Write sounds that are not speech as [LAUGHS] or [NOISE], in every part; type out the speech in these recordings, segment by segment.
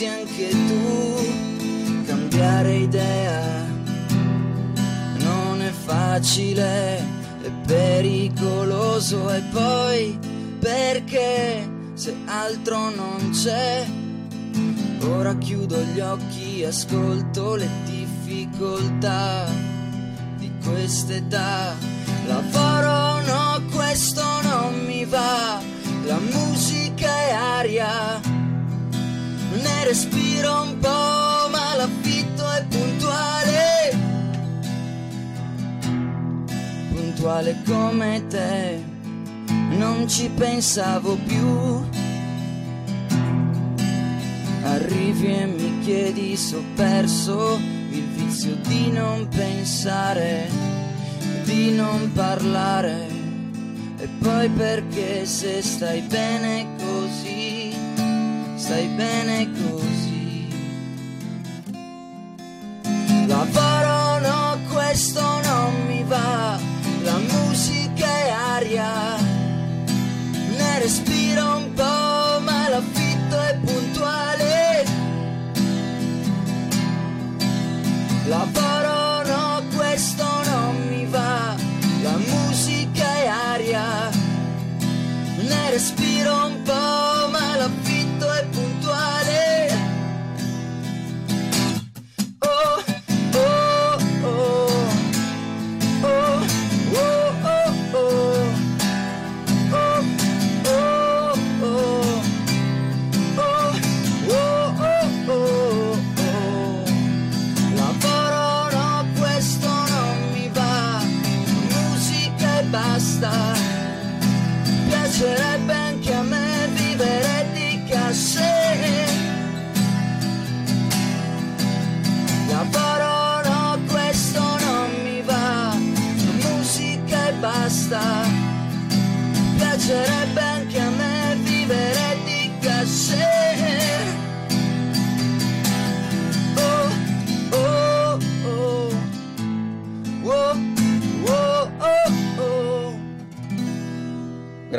potresti anche tu cambiare idea. Non è facile, è pericoloso e poi perché se altro non c'è. Ora chiudo gli occhi, ascolto le difficoltà di quest'età. Lavoro, no, questo non mi va. La musica è aria, ne respiro un po', ma l'affitto è puntuale. Puntuale come te, non ci pensavo più. Arrivi e mi chiedi se ho perso il vizio di non pensare, di non parlare. E poi perché se stai bene così, sai bene così. La vai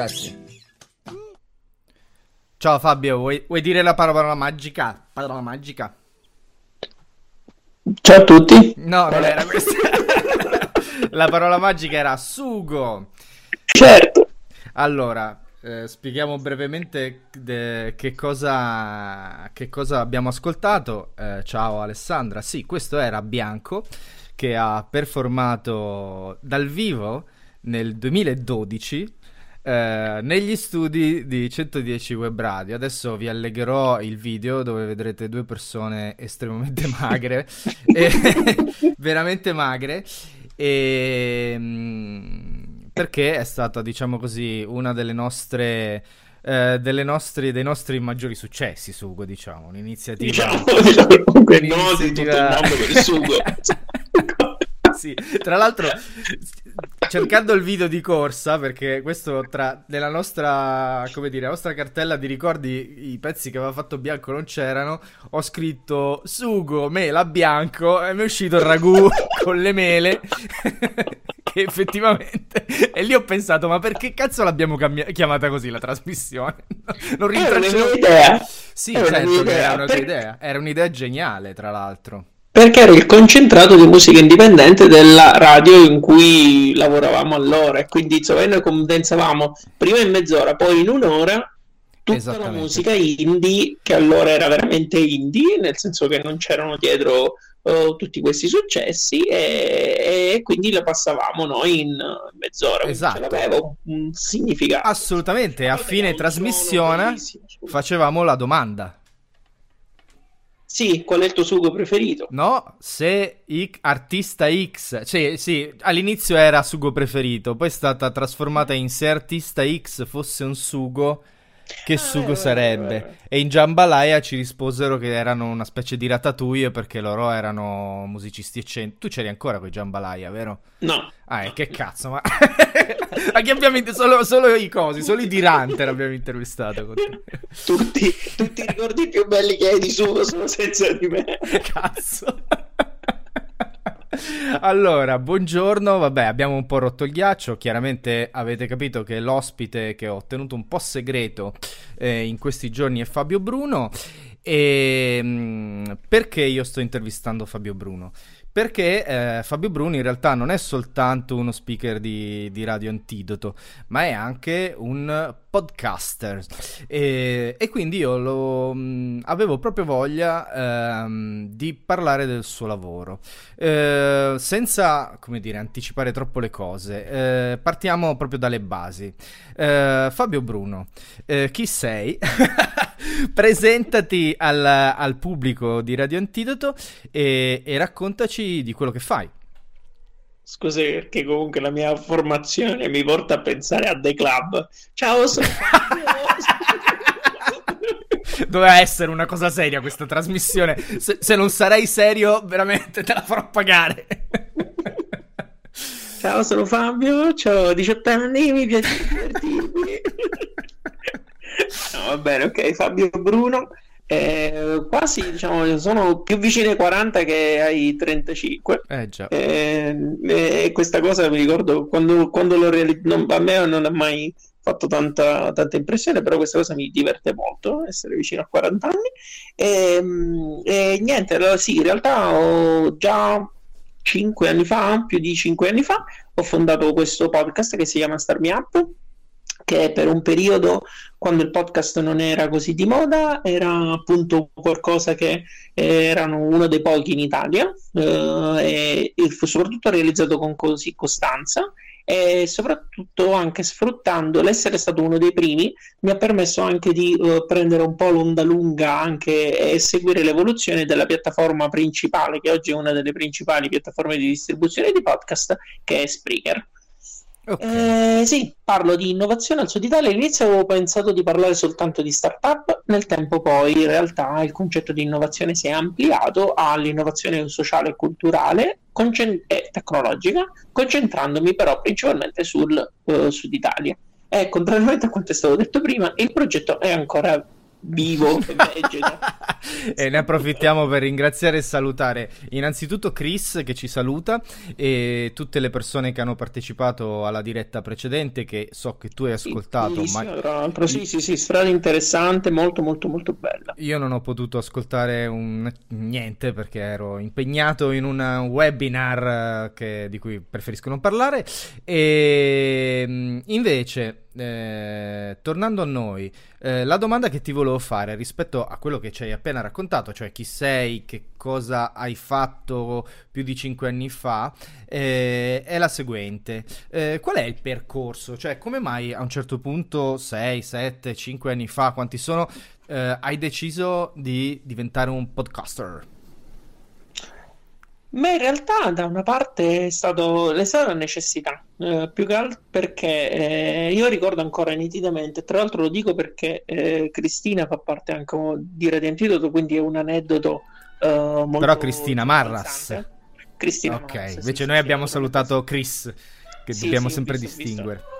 Grazie. Ciao Fabio, vuoi, vuoi dire la parola magica? Parola magica? Ciao a tutti. No, non era questa. [LAUGHS] la parola magica era sugo. Certo. Allora, eh, spieghiamo brevemente de- che, cosa, che cosa abbiamo ascoltato. Eh, ciao Alessandra, sì, questo era Bianco che ha performato dal vivo nel 2012 eh, negli studi di 110 Web Radio. Adesso vi allegherò il video dove vedrete due persone estremamente [LAUGHS] magre, e- [LAUGHS] veramente magre, e, mm, perché è stata, diciamo così, una delle nostre... eh, delle nostre, dei nostri maggiori successi, Sugo, diciamo, un'iniziativa Diciamo, diciamo il nome di tutto il Un'iniziativa- mondo per il sugo. [LAUGHS] Sì, tra l'altro [LAUGHS] cercando il video di corsa, perché questo tra nella nostra, come dire, nostra cartella di ricordi, i pezzi che aveva fatto Bianco non c'erano, ho scritto sugo, mela, bianco e mi è uscito il ragù [LAUGHS] con le mele [LAUGHS] che effettivamente e lì ho pensato, ma perché cazzo l'abbiamo cammia- chiamata così la trasmissione? Non Era una rintraccio mia idea. Sì, Era certo che era Per- idea, era un'idea geniale, tra l'altro. Perché era il concentrato di musica indipendente della radio in cui lavoravamo allora. E quindi insomma, noi condensavamo prima in mezz'ora, poi in un'ora tutta la musica indie, che allora era veramente indie, nel senso che non c'erano dietro eh, tutti questi successi, e, e quindi la passavamo noi in mezz'ora. Esatto. ce l'aveva un, significato. Assolutamente, a fine trasmissione facevamo la domanda. Sì, qual è il tuo sugo preferito? No, se I- artista X, cioè sì, all'inizio era sugo preferito, poi è stata trasformata in se artista X fosse un sugo, che Ah, sugo vero, sarebbe? vero, vero. E in Jambalaya ci risposero che erano una specie di ratatouille perché loro erano musicisti eccentrici. Tu c'eri ancora con i Jambalaya, vero? No. Ah, che cazzo, ma... [LAUGHS] a chi abbiamo inter- solo, solo i cosi, solo i Diranter abbiamo intervistato con te. Tutti, tutti i ricordi più belli che hai di sugo sono senza di me. Cazzo. [LAUGHS] allora, buongiorno, vabbè, abbiamo un po' rotto il ghiaccio, chiaramente avete capito che l'ospite che ho tenuto un po' segreto eh, in questi giorni è Fabio Bruno. E mh, mm, perché io sto intervistando Fabio Bruno? Perché eh, Fabio Bruni in realtà non è soltanto uno speaker di, di Radio Antidoto, ma è anche un podcaster. E, e quindi io lo, mh, mm, avevo proprio voglia ehm, di parlare del suo lavoro. Eh, senza, come dire, anticipare troppo le cose, eh, partiamo proprio dalle basi. Eh, Fabio Bruno, eh, chi sei? [LAUGHS] [LAUGHS] Presentati al, al, pubblico di Radio Antidoto e, e raccontaci di quello che fai. Scusi, perché comunque la mia formazione mi porta a pensare a The Club. Ciao, sono [LAUGHS] Doveva essere una cosa seria questa trasmissione. Se, se, non sarei serio, veramente te la farò pagare. Ciao, sono Fabio, ho 18 anni, mi piace divertirmi. [LAUGHS] va bene, ok, Fabio Bruno. Eh, quasi diciamo sono più vicino ai 40 che ai 35 eh già. Eh, e questa cosa mi ricordo quando, quando l'ho realizzato a me non ha mai fatto tanta, tanta, impressione però questa cosa mi diverte molto essere vicino a 40 anni. E, ehm, e niente allora, sì in realtà ho già 5 anni fa più di 5 anni fa ho fondato questo podcast che si chiama Star Me Up che per un periodo, quando il podcast non era così di moda, era appunto qualcosa che erano uno dei pochi in Italia eh, e, fu soprattutto realizzato con così costanza e soprattutto anche sfruttando l'essere stato uno dei primi mi ha permesso anche di uh, prendere un po' l'onda lunga anche e seguire l'evoluzione della piattaforma principale che oggi è una delle principali piattaforme di distribuzione di podcast che è Spreaker Okay. Eh, sì, parlo di innovazione al Sud Italia. All'inizio avevo pensato di parlare soltanto di startup, nel tempo poi in realtà il concetto di innovazione si è ampliato all'innovazione sociale e culturale concent- e tecnologica, concentrandomi però principalmente sul uh, Sud Italia. E contrariamente a quanto è stato detto prima, il progetto è ancora vivo [LAUGHS] e ne approfittiamo per ringraziare e salutare innanzitutto Chris che ci saluta e tutte le persone che hanno partecipato alla diretta precedente che so che tu hai ascoltato sì, ma... tra l'altro. Sì sì sì strada interessante molto molto molto bella. Io non ho potuto ascoltare un... niente perché ero impegnato in un webinar eh, che... di cui preferisco non parlare. E mm, invece eh, tornando a noi, eh, la domanda che ti volevo fare rispetto a quello che ci hai appena raccontato, cioè chi sei, che cosa hai fatto più di cinque anni fa, eh, è la seguente. Eh, qual è il percorso? Cioè, come mai a un certo punto, 6, 7, 5 anni fa, quanti sono, eh, hai deciso di diventare un podcaster? Ma in realtà da una parte è stato, è stata una necessità, eh, più che altro perché eh, io ricordo ancora nitidamente, tra l'altro lo dico perché eh, Cristina fa parte anche di Radio Antidoto, quindi è un aneddoto eh, molto Però Cristina Marras. Cristina ok, Marras, invece sì, noi sì, abbiamo salutato Chris, che sì, dobbiamo sempre visto, distinguere. Visto.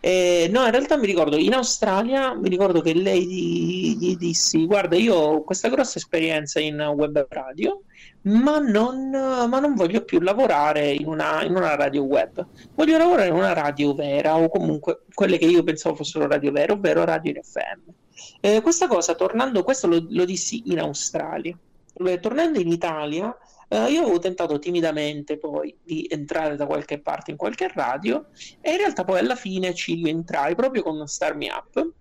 Eh, no, in realtà mi ricordo in Australia, mi ricordo che lei gli, gli dissi: Guarda, io ho questa grossa esperienza in web radio, ma non, ma non voglio più lavorare in una, in una, radio web. Voglio lavorare in una radio vera, o comunque quelle che io pensavo fossero radio vere, ovvero radio in FM. Eh, questa cosa, tornando, questo lo, lo dissi in Australia. Eh, tornando in Italia, Uh, io avevo tentato timidamente poi di entrare da qualche parte in qualche radio e in realtà poi alla fine ci rientrai proprio con Star Me Up.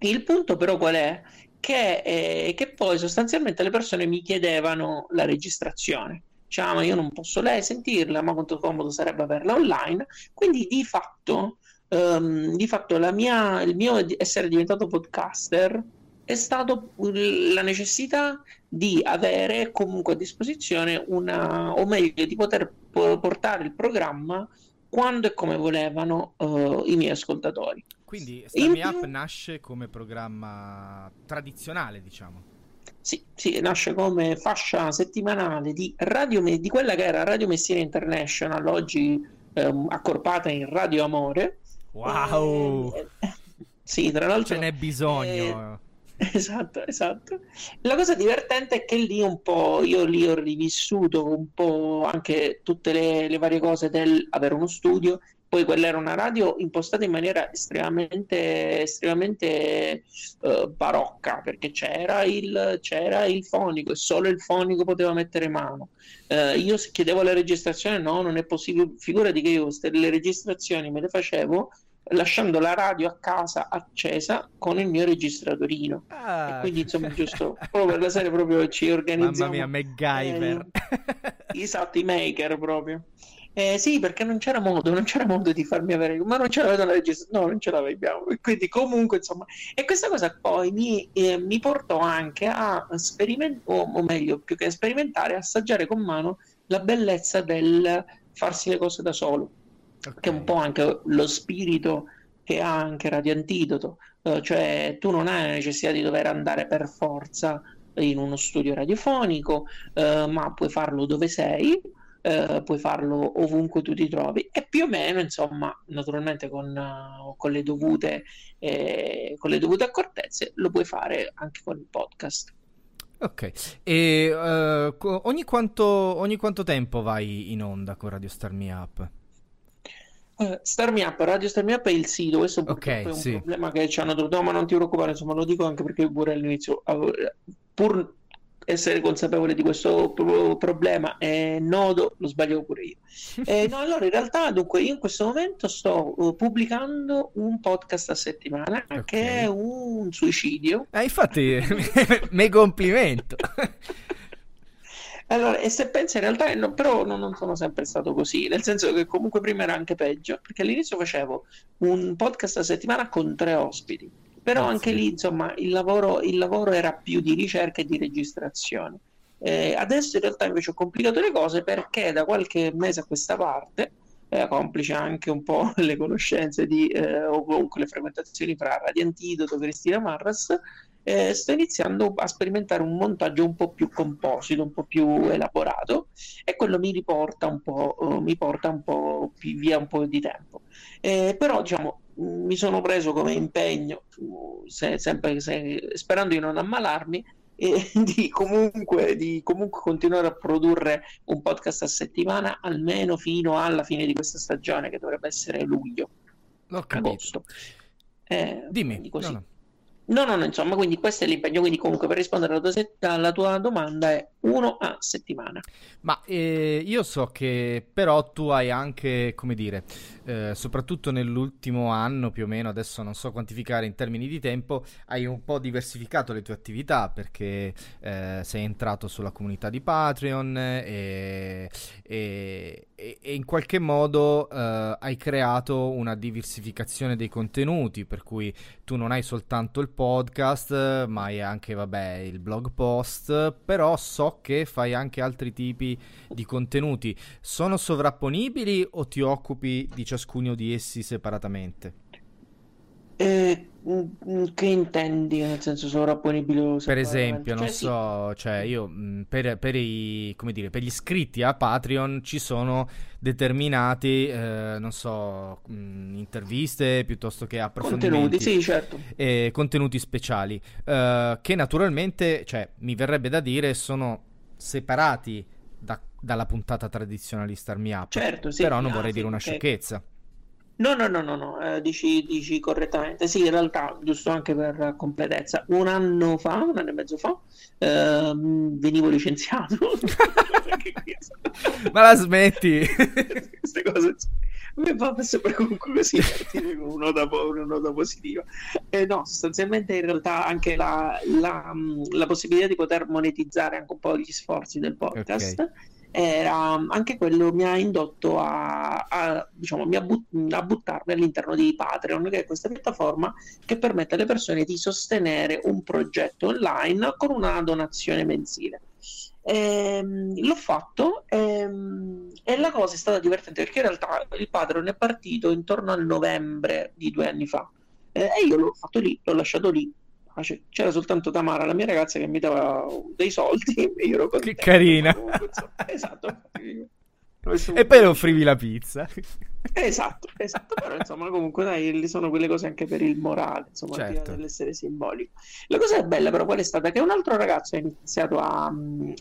Il punto però qual è? Che, eh, che poi sostanzialmente le persone mi chiedevano la registrazione. Diciamo, ma io non posso lei sentirla, ma quanto comodo sarebbe averla online. Quindi di fatto, um, di fatto mia, il mio essere diventato podcaster è stato la necessità di avere comunque a disposizione una, o meglio, di poter portare il programma quando e come volevano uh, i miei ascoltatori. Quindi più... Up nasce come programma tradizionale, diciamo. Sì, sì, nasce come fascia settimanale di, radio, di quella che era Radio Messina International, oggi ehm, accorpata in Radio Amore. Wow! Eh, sì, tra l'altro... Ce n'è bisogno. Eh, [LAUGHS] Esatto, esatto. La cosa divertente è che lì un po', io lì ho rivissuto un po' anche tutte le, le varie cose del avere uno studio, poi quella era una radio impostata in maniera estremamente, estremamente uh, barocca, perché c'era il, c'era il fonico e solo il fonico poteva mettere mano. Uh, io chiedevo la registrazione, no, non è possibile, figurati che io le registrazioni me le facevo lasciando la radio a casa accesa con il mio registratorino. Ah. E quindi, insomma, [LAUGHS] giusto proprio per la serie proprio ci organizziamo. Mamma mia, MacGyver. Eh, esatto, i maker proprio. Eh, sì, perché non c'era modo, non c'era modo di farmi avere, ma non ce l'avete la registrazione, no, non ce l'avevamo. Quindi, comunque, insomma, e questa cosa poi mi, eh, mi portò anche a sperimentare, o meglio, più che sperimentare, assaggiare con mano la bellezza del farsi le cose da solo okay. che è un po' anche lo spirito che ha anche Radio Antidoto, uh, cioè tu non hai la necessità di dover andare per forza in uno studio radiofonico, uh, ma puoi farlo dove sei, uh, puoi farlo ovunque tu ti trovi e più o meno, insomma, naturalmente con, con, le, dovute, eh, con le dovute accortezze, lo puoi fare anche con il podcast. Ok, e ogni quanto, ogni, quanto, tempo vai in onda con Radio Star Me Up? Uh, Star Me Up, Radio Star Me Up è il sito, questo okay, è un sì. problema che ci hanno trovato, no, ma non ti preoccupare, insomma lo dico anche perché pure all'inizio, pur essere consapevole di questo problema è nodo, lo sbaglio pure io. Eh, no, [LAUGHS] allora in realtà dunque io in questo momento sto uh, pubblicando un podcast a settimana okay. che è un suicidio. Eh, infatti, [LAUGHS] mi complimento. [LAUGHS] Allora, e se pensi in realtà, no, però no, non sono sempre stato così, nel senso che comunque prima era anche peggio, perché all'inizio facevo un podcast a settimana con tre ospiti, però Grazie. anche lì insomma il lavoro, il lavoro, era più di ricerca e di registrazione. Eh, adesso in realtà invece ho complicato le cose perché da qualche mese a questa parte, eh, complice anche un po' [LAUGHS] le conoscenze di, eh, o comunque le frequentazioni fra Radio Antidoto, Cristina Marras, eh, sto iniziando a sperimentare un montaggio un po' più composito, un po' più elaborato e quello mi riporta un po', uh, mi porta un po' via un po' di tempo. Eh, però diciamo mi sono preso come impegno, se, sempre se, sperando di non ammalarmi, e [LAUGHS] di comunque, di comunque continuare a produrre un podcast a settimana almeno fino alla fine di questa stagione che dovrebbe essere luglio. L'ho capito. Eh, Dimmi. Così. No, no. No, no, insomma, quindi questo è l'impegno. Quindi, comunque, per rispondere alla tua, alla tua domanda, è uno a settimana. Ma eh, io so che però tu hai anche, come dire, eh, soprattutto nell'ultimo anno più o meno, adesso non so quantificare in termini di tempo, hai un po' diversificato le tue attività perché eh, sei entrato sulla comunità di Patreon e, e, e in qualche modo eh, hai creato una diversificazione dei contenuti, per cui tu non hai soltanto il podcast, ma hai anche, vabbè, il blog post, però so che fai anche altri tipi di contenuti. Sono sovrapponibili o ti occupi di ciascuno di essi separatamente? Eh, mm, mm, che intendi nel senso sovrapponibile? Per esempio, non cioè, so, sì. cioè io mm, per, per, i, come dire, per gli iscritti a Patreon ci sono determinati, eh, non so, interviste piuttosto che approfondimenti. Contenuti, sì, certo. E contenuti speciali, eh, che naturalmente, cioè, mi verrebbe da dire, sono separati da, dalla puntata tradizionale di Star Me Up. Certo, sì. Però non ah, vorrei sì, dire una okay. sciocchezza. No, no, no, no, no. Eh, dici, dici, correttamente. Sì, in realtà, giusto anche per completezza, un anno fa, un anno e mezzo fa, ehm, venivo licenziato. [LAUGHS] [LAUGHS] Ma la smetti? Queste cose mi fa sempre comunque così una nota, una nota positiva. Eh, no, sostanzialmente in realtà anche la, la, la, possibilità di poter monetizzare anche un po' gli sforzi del podcast. Okay era anche quello mi ha indotto a, a, diciamo, a, but- a, buttarmi all'interno di Patreon, che è questa piattaforma che permette alle persone di sostenere un progetto online con una donazione mensile. Ehm, l'ho fatto ehm, e la cosa è stata divertente perché in realtà il Patreon è partito intorno al novembre di due anni fa eh, e io l'ho fatto lì, l'ho lasciato lì c'era soltanto Tamara, la mia ragazza, che mi dava dei soldi [LAUGHS] e io ero contento. Che carina! esatto. E poi le offrivi la pizza. Esatto, esatto, però insomma comunque dai, sono quelle cose anche per il morale, insomma, certo. dell'essere simbolico. La cosa bella però qual è stata? Che un altro ragazzo ha iniziato a,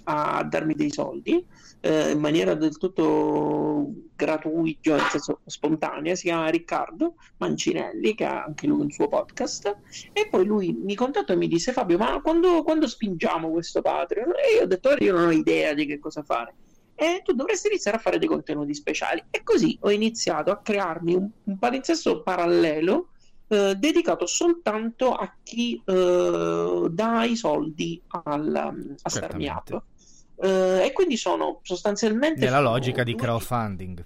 a darmi dei soldi eh, in maniera del tutto gratuita, nel senso spontanea, si chiama Riccardo Mancinelli, che ha anche lui un suo podcast, e poi lui mi contattò e mi disse Fabio, ma quando, quando spingiamo questo Patreon? E io ho detto, io non ho idea di che cosa fare e tu dovresti iniziare a fare dei contenuti speciali. E così ho iniziato a crearmi un, un palinsesto parallelo eh, dedicato soltanto a chi eh, dà i soldi al, a Starmi Up. Eh, e quindi sono sostanzialmente... Nella logica di crowdfunding.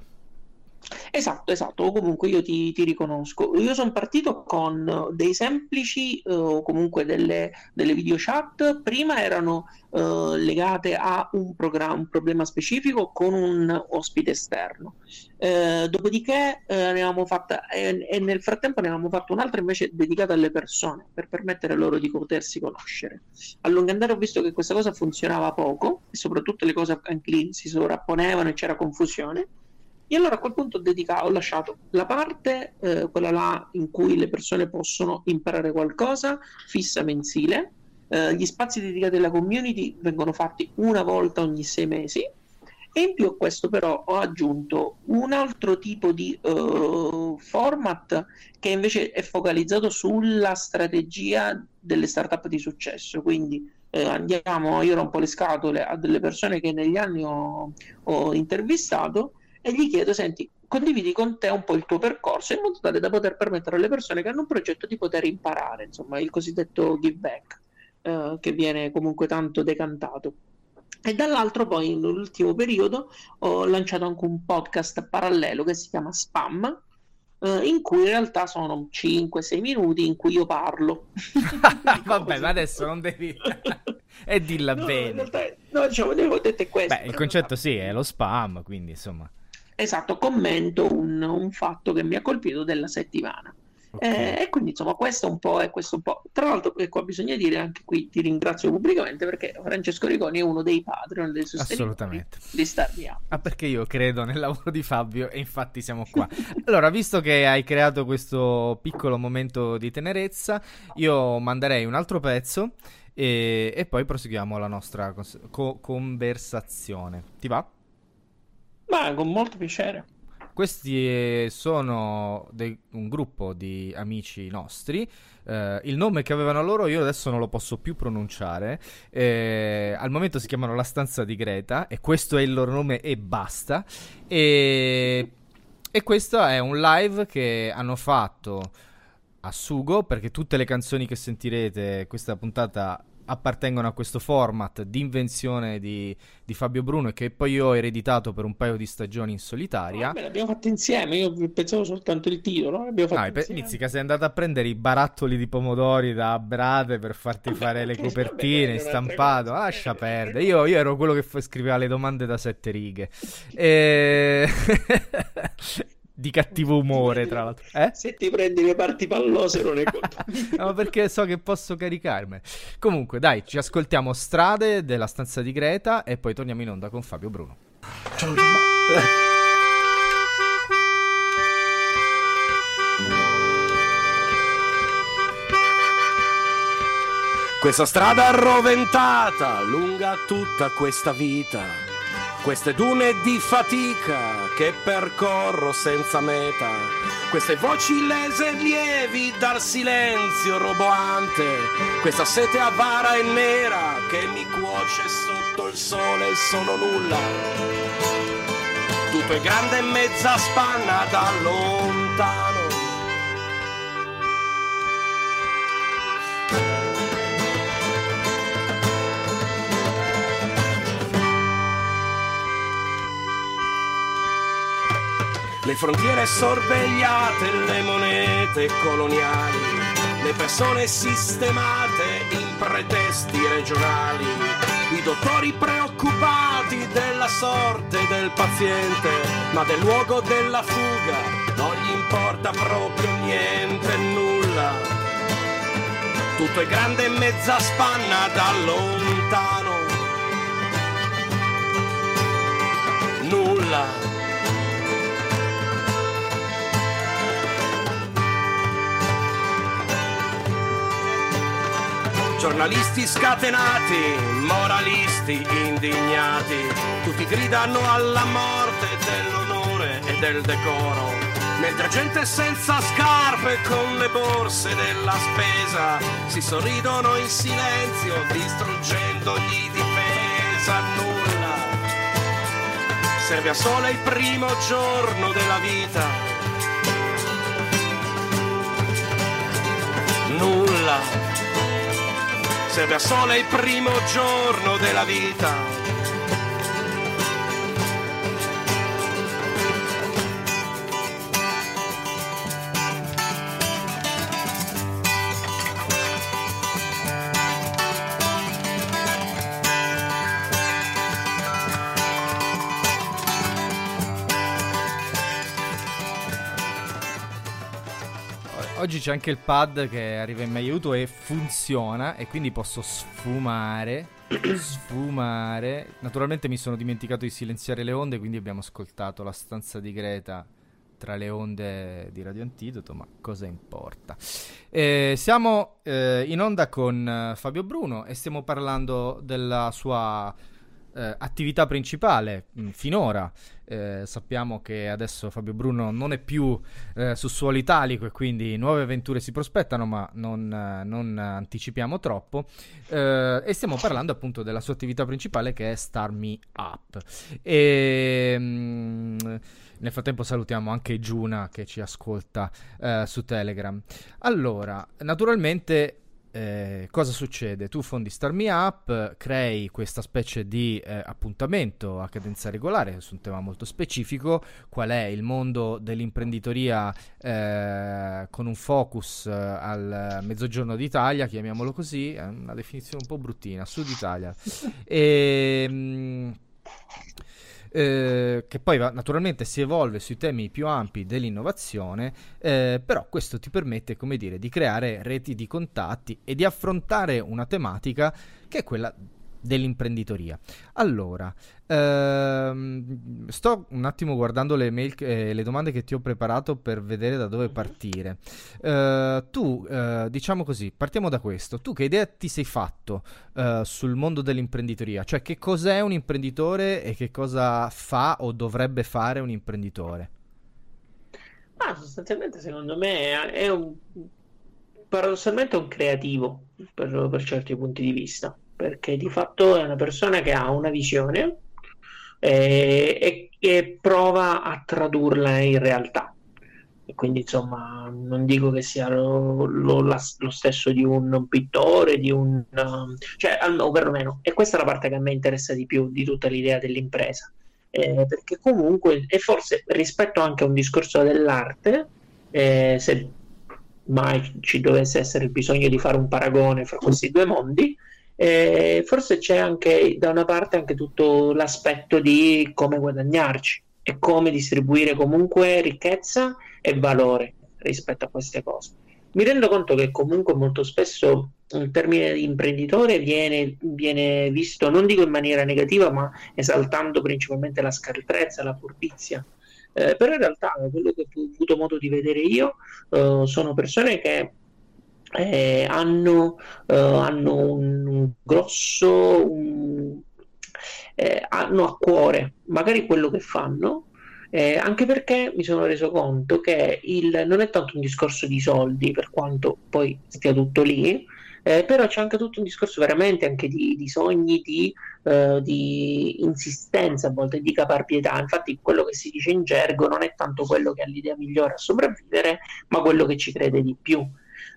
Esatto, esatto, comunque io ti, ti riconosco. Io sono partito con dei semplici eh, o comunque delle, delle video chat, prima erano uh, legate a un, un problema specifico con un ospite esterno. Uh, dopodiché avevamo fatta, e, e, nel frattempo ne avevamo fatto un'altra invece dedicata alle persone, per permettere loro di potersi conoscere. A lungo andare ho visto che questa cosa funzionava poco e soprattutto le cose anche lì si sovrapponevano e c'era confusione e allora a quel punto ho, dedicato, ho lasciato la parte, eh, quella là in cui le persone possono imparare qualcosa, fissa mensile. Eh, gli spazi dedicati alla community vengono fatti una volta ogni sei mesi. E in più a questo però ho aggiunto un altro tipo di uh, format che invece è focalizzato sulla strategia delle startup di successo. Quindi eh, andiamo, io rompo le scatole a delle persone che negli anni ho, ho intervistato e gli chiedo, senti, condividi con te un po' il tuo percorso in modo tale da poter permettere alle persone che hanno un progetto di poter imparare, insomma, il cosiddetto give back, eh, che viene comunque tanto decantato. E dall'altro poi nell'ultimo periodo ho lanciato anche un podcast parallelo che si chiama Spam, eh, in cui in realtà sono 5-6 minuti in cui io parlo. [LAUGHS] Vabbè, ma adesso non devi... [LAUGHS] e dilla no, bene. Realtà, no, diciamo, devo detto questo. Beh, il concetto sì, è lo spam, quindi insomma... Esatto, commento un, un fatto che mi ha colpito della settimana. Okay. Eh, e quindi insomma questo un po' è questo un po'. Tra l'altro, e qua bisogna dire anche qui ti ringrazio pubblicamente perché Francesco Rigoni è uno dei Patreon del sostenitori di Starmi Up. Ah, perché io credo nel lavoro di Fabio e infatti siamo qua. allora, visto che hai creato questo piccolo momento di tenerezza, io manderei un altro pezzo e, e poi proseguiamo la nostra co- conversazione. Ti va? Ma con molto piacere. Questi eh, sono de- un gruppo di amici nostri. Eh, il nome che avevano loro io adesso non lo posso più pronunciare. Eh, al momento si chiamano La stanza di Greta e questo è il loro nome e basta. E, e questo è un live che hanno fatto a Sugo perché tutte le canzoni che sentirete questa puntata appartengono a questo format di invenzione di, di, Fabio Bruno e che poi io ho ereditato per un paio di stagioni in solitaria. Ah, l'abbiamo fatto insieme, io pensavo soltanto il titolo. L'abbiamo fatto ah, Pizzica, sei andato a prendere i barattoli di pomodori da Brade per farti vabbè, fare le [LAUGHS] copertine, stampato. Lascia perdere. Io, io, ero quello che scriveva le domande da sette righe. E... [LAUGHS] [LAUGHS] di cattivo umore, tra l'altro. Eh? Se ti prendi le parti pallose non è colpa [LAUGHS] no, perché so che posso caricarmi. Comunque, dai, ci ascoltiamo Strade della stanza di Greta e poi torniamo in onda con Fabio Bruno. Ciao, ciao. Questa strada arroventata, lunga tutta questa vita queste dune di fatica che percorro senza meta, queste voci lese lievi dal silenzio roboante, questa sete avara e nera che mi cuoce sotto il sole e sono nulla. Tutto è grande e mezza spanna da lontano le frontiere sorvegliate, le monete coloniali, le persone sistemate in pretesti regionali, i dottori preoccupati della sorte del paziente, ma del luogo della fuga non gli importa proprio niente, nulla. Tutto è grande e mezza spanna da lontano nulla. Giornalisti scatenati, moralisti indignati, tutti gridano alla morte dell'onore e del decoro. Mentre gente senza scarpe con le borse della spesa si sorridono in silenzio distruggendo ogni difesa, nulla. Serve a sole il primo giorno della vita. Nulla serve a sole il primo giorno della vita. Oggi c'è anche il pad che arriva in mi aiuto e funziona e quindi posso sfumare, [CLEARS THROAT] sfumare. Naturalmente mi sono dimenticato di silenziare le onde, quindi abbiamo ascoltato la stanza di Greta tra le onde di Radio Antidoto, ma cosa importa? Eh, siamo eh, in onda con eh, Fabio Bruno e stiamo parlando della sua eh, attività principale mh, finora. Eh, sappiamo che adesso Fabio Bruno non è più eh, su suolo italico e quindi nuove avventure si prospettano, ma non, non anticipiamo troppo. Eh, e stiamo parlando appunto della sua attività principale che è Star Me Up. E. Mh, nel frattempo salutiamo anche Giuna che ci ascolta eh, su Telegram. Allora, naturalmente eh, cosa succede? Tu fondi Star Me Up, crei questa specie di eh, appuntamento a cadenza regolare su un tema molto specifico, qual è il mondo dell'imprenditoria eh, con un focus eh, al mezzogiorno d'Italia, chiamiamolo così, è una definizione un po' bruttina, Sud Italia. e, mh, mm, eh, che poi va, naturalmente si evolve sui temi più ampi dell'innovazione, eh, però questo ti permette, come dire, di creare reti di contatti e di affrontare una tematica che è quella dell'imprenditoria. Allora, ehm, sto un attimo guardando le, mail, eh, le domande che ti ho preparato per vedere da dove partire. Eh, tu, eh, diciamo così, partiamo da questo. Tu che idea ti sei fatto eh, sul mondo dell'imprenditoria? Cioè, che cos'è un imprenditore e che cosa fa o dovrebbe fare un imprenditore? Ah, sostanzialmente secondo me è un paradossalmente un creativo per, per certi punti di vista perché di fatto è una persona che ha una visione eh, e, e prova a tradurla in realtà. E quindi insomma non dico che sia lo, lo, la, lo stesso di un pittore, di un, um, cioè o perlomeno, e questa è la parte che a me interessa di più di tutta l'idea dell'impresa, eh, perché comunque, e forse rispetto anche a un discorso dell'arte, eh, se mai ci dovesse essere il bisogno di fare un paragone fra questi due mondi, eh, forse c'è anche da una parte anche tutto l'aspetto di come guadagnarci e come distribuire comunque ricchezza e valore rispetto a queste cose. Mi rendo conto che comunque molto spesso il termine di imprenditore viene, viene visto, non dico in maniera negativa, ma esaltando principalmente la scartrezza, la furbizia. Eh, però in realtà quello che ho avuto modo di vedere io eh, sono persone che eh, hanno, eh, hanno, un grosso un, eh, hanno a cuore magari quello che fanno eh, anche perché mi sono reso conto che il, non è tanto un discorso di soldi per quanto poi stia tutto lì eh, però c'è anche tutto un discorso veramente anche di, di sogni, di, uh, di, insistenza, a volte di caparbietà. Infatti, quello che si dice in gergo non è tanto quello che ha l'idea migliore a sopravvivere, ma quello che ci crede di più.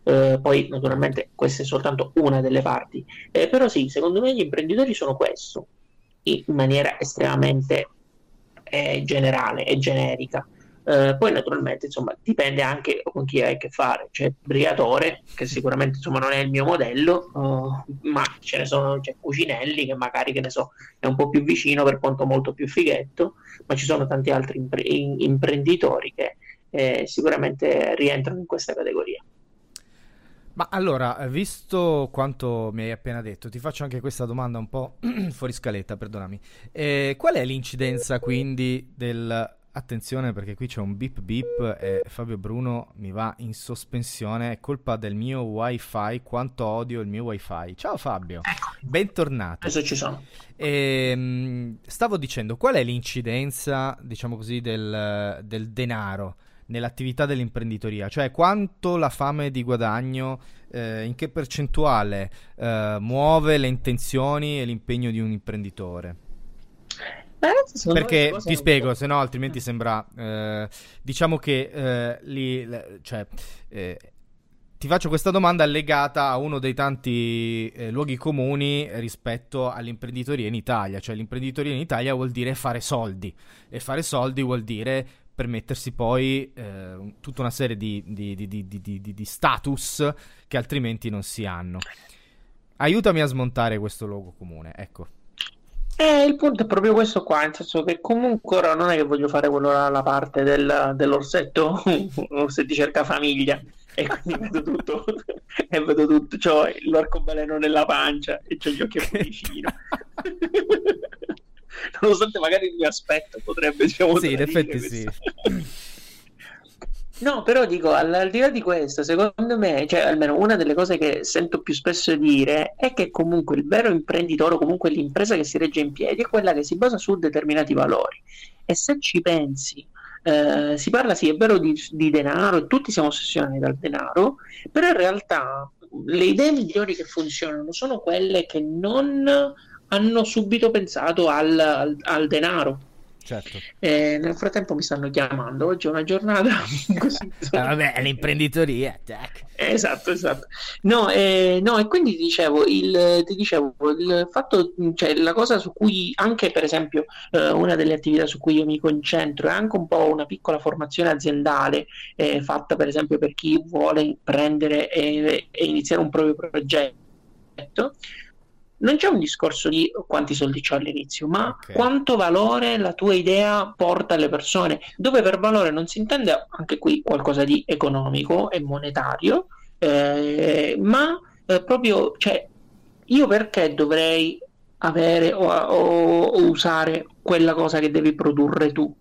Eh, poi naturalmente questa è soltanto una delle parti, eh, però sì, secondo me gli imprenditori sono questo, in maniera estremamente eh, generale e generica. Uh, poi naturalmente insomma dipende anche con chi hai a che fare. C'è Briatore che sicuramente insomma non è il mio modello uh, ma ce ne sono c'è Cucinelli che magari che ne so è un po' più vicino per quanto molto più fighetto ma ci sono tanti altri impre- imprenditori che eh, sicuramente rientrano in questa categoria Ma allora, visto quanto mi hai appena detto, ti faccio anche questa domanda un po' [CLEARS THROAT] fuori scaletta, perdonami. Eh, qual è l'incidenza quindi del... Attenzione perché qui c'è un beep beep e Fabio Bruno mi va in sospensione, è colpa del mio wifi, quanto odio il mio wifi. Ciao Fabio, Ecco, bentornato. adesso ci sono. Ehm, stavo dicendo, qual è l'incidenza, diciamo così, del, del denaro nell'attività dell'imprenditoria? Cioè, quanto la fame di guadagno, eh, in che percentuale eh, muove le intenzioni e l'impegno di un imprenditore? Beh, Perché ti spiego, se no altrimenti sembra... eh, diciamo che eh, lì, le- cioè, eh, ti faccio questa domanda legata a uno dei tanti eh, luoghi comuni rispetto all'imprenditoria in Italia. Cioè l'imprenditoria in Italia vuol dire fare soldi e fare soldi vuol dire permettersi poi eh, tutta una serie di, di- di- di- di- di- di status che altrimenti non si hanno. Aiutami a smontare questo luogo comune, ecco. Eh, il punto è proprio questo qua, nel senso che comunque ora non è che voglio fare quello là, la parte del, dell'orsetto, [LAUGHS] se ti cerca famiglia, e quindi vedo tutto, [LAUGHS] e vedo tutto, c'ho l'arcobaleno nella pancia e c'ho gli occhi a cuoricino. [LAUGHS] [LAUGHS] Nonostante magari il mio aspetto potrebbe, diciamo, Sì, in effetti sì. questa- No, però dico, al, al di là di questo, secondo me, cioè almeno una delle cose che sento più spesso dire è che comunque il vero imprenditore, o comunque l'impresa che si regge in piedi, è quella che si basa su determinati valori. E se ci pensi, eh, si parla, sì, è vero, di, di denaro, e tutti siamo ossessionati dal denaro, però in realtà le idee migliori che funzionano sono quelle che non hanno subito pensato al, al- al denaro. Certo. E nel frattempo mi stanno chiamando, oggi è una giornata [LAUGHS] così. Ah, vabbè, l'imprenditoria, tac. Esatto, esatto. No, eh, no, e quindi ti dicevo, il, ti dicevo, il fatto, cioè la cosa su cui anche per esempio eh, una delle attività su cui io mi concentro è anche un po' una piccola formazione aziendale eh, fatta per esempio per chi vuole prendere e, e iniziare un proprio progetto. Non c'è un discorso di quanti soldi c'ho all'inizio, ma Ok. quanto valore la tua idea porta alle persone, dove per valore non si intende anche qui qualcosa di economico e monetario, eh, ma eh, proprio, cioè, io perché dovrei avere o, o- o usare quella cosa che devi produrre tu?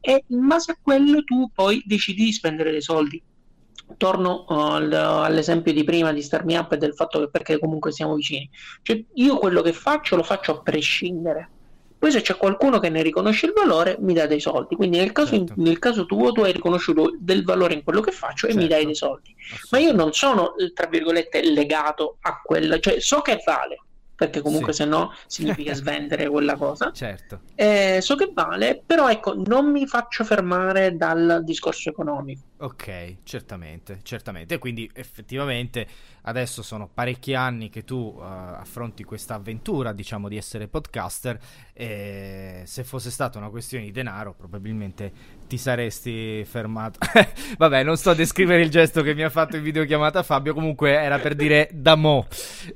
E in base a quello tu poi decidi di spendere dei soldi. Torno uh, al- all'esempio di prima di Star Me Up e del fatto che perché comunque siamo vicini. Cioè, io quello che faccio lo faccio a prescindere. Poi se c'è qualcuno che ne riconosce il valore, mi dà dei soldi. Quindi nel caso, Certo. nel caso tuo, tu hai riconosciuto del valore in quello che faccio e mi Certo. dai dei soldi. Ma io non sono, eh, tra virgolette, legato a quella, cioè so che vale, perché comunque Sì. se no [LAUGHS] significa svendere quella cosa. Certo. Eh, so che vale, però ecco, non mi faccio fermare dal discorso economico. Ok, certamente, certamente. E quindi effettivamente adesso sono parecchi anni che tu eh, affronti questa avventura, diciamo, di essere podcaster e se fosse stata una questione di denaro probabilmente ti saresti fermato. [LAUGHS] Vabbè, non sto a descrivere il gesto che mi ha fatto in videochiamata Fabio, comunque era per dire da mo.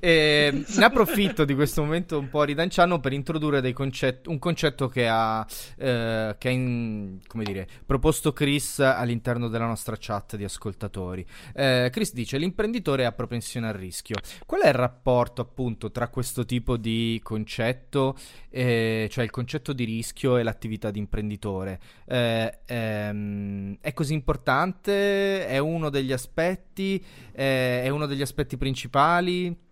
E, ne approfitto di questo momento un po' ridanciano per introdurre dei concetti, un concetto che ha, eh, che ha in- dire, proposto Chris all'interno della nostra chat di ascoltatori. Eh, Chris dice: L'imprenditore ha propensione al rischio. Qual è il rapporto appunto tra questo tipo di concetto, eh, cioè il concetto di rischio e l'attività di imprenditore? Eh, ehm, è così importante? È uno degli aspetti? Eh, è uno degli aspetti principali?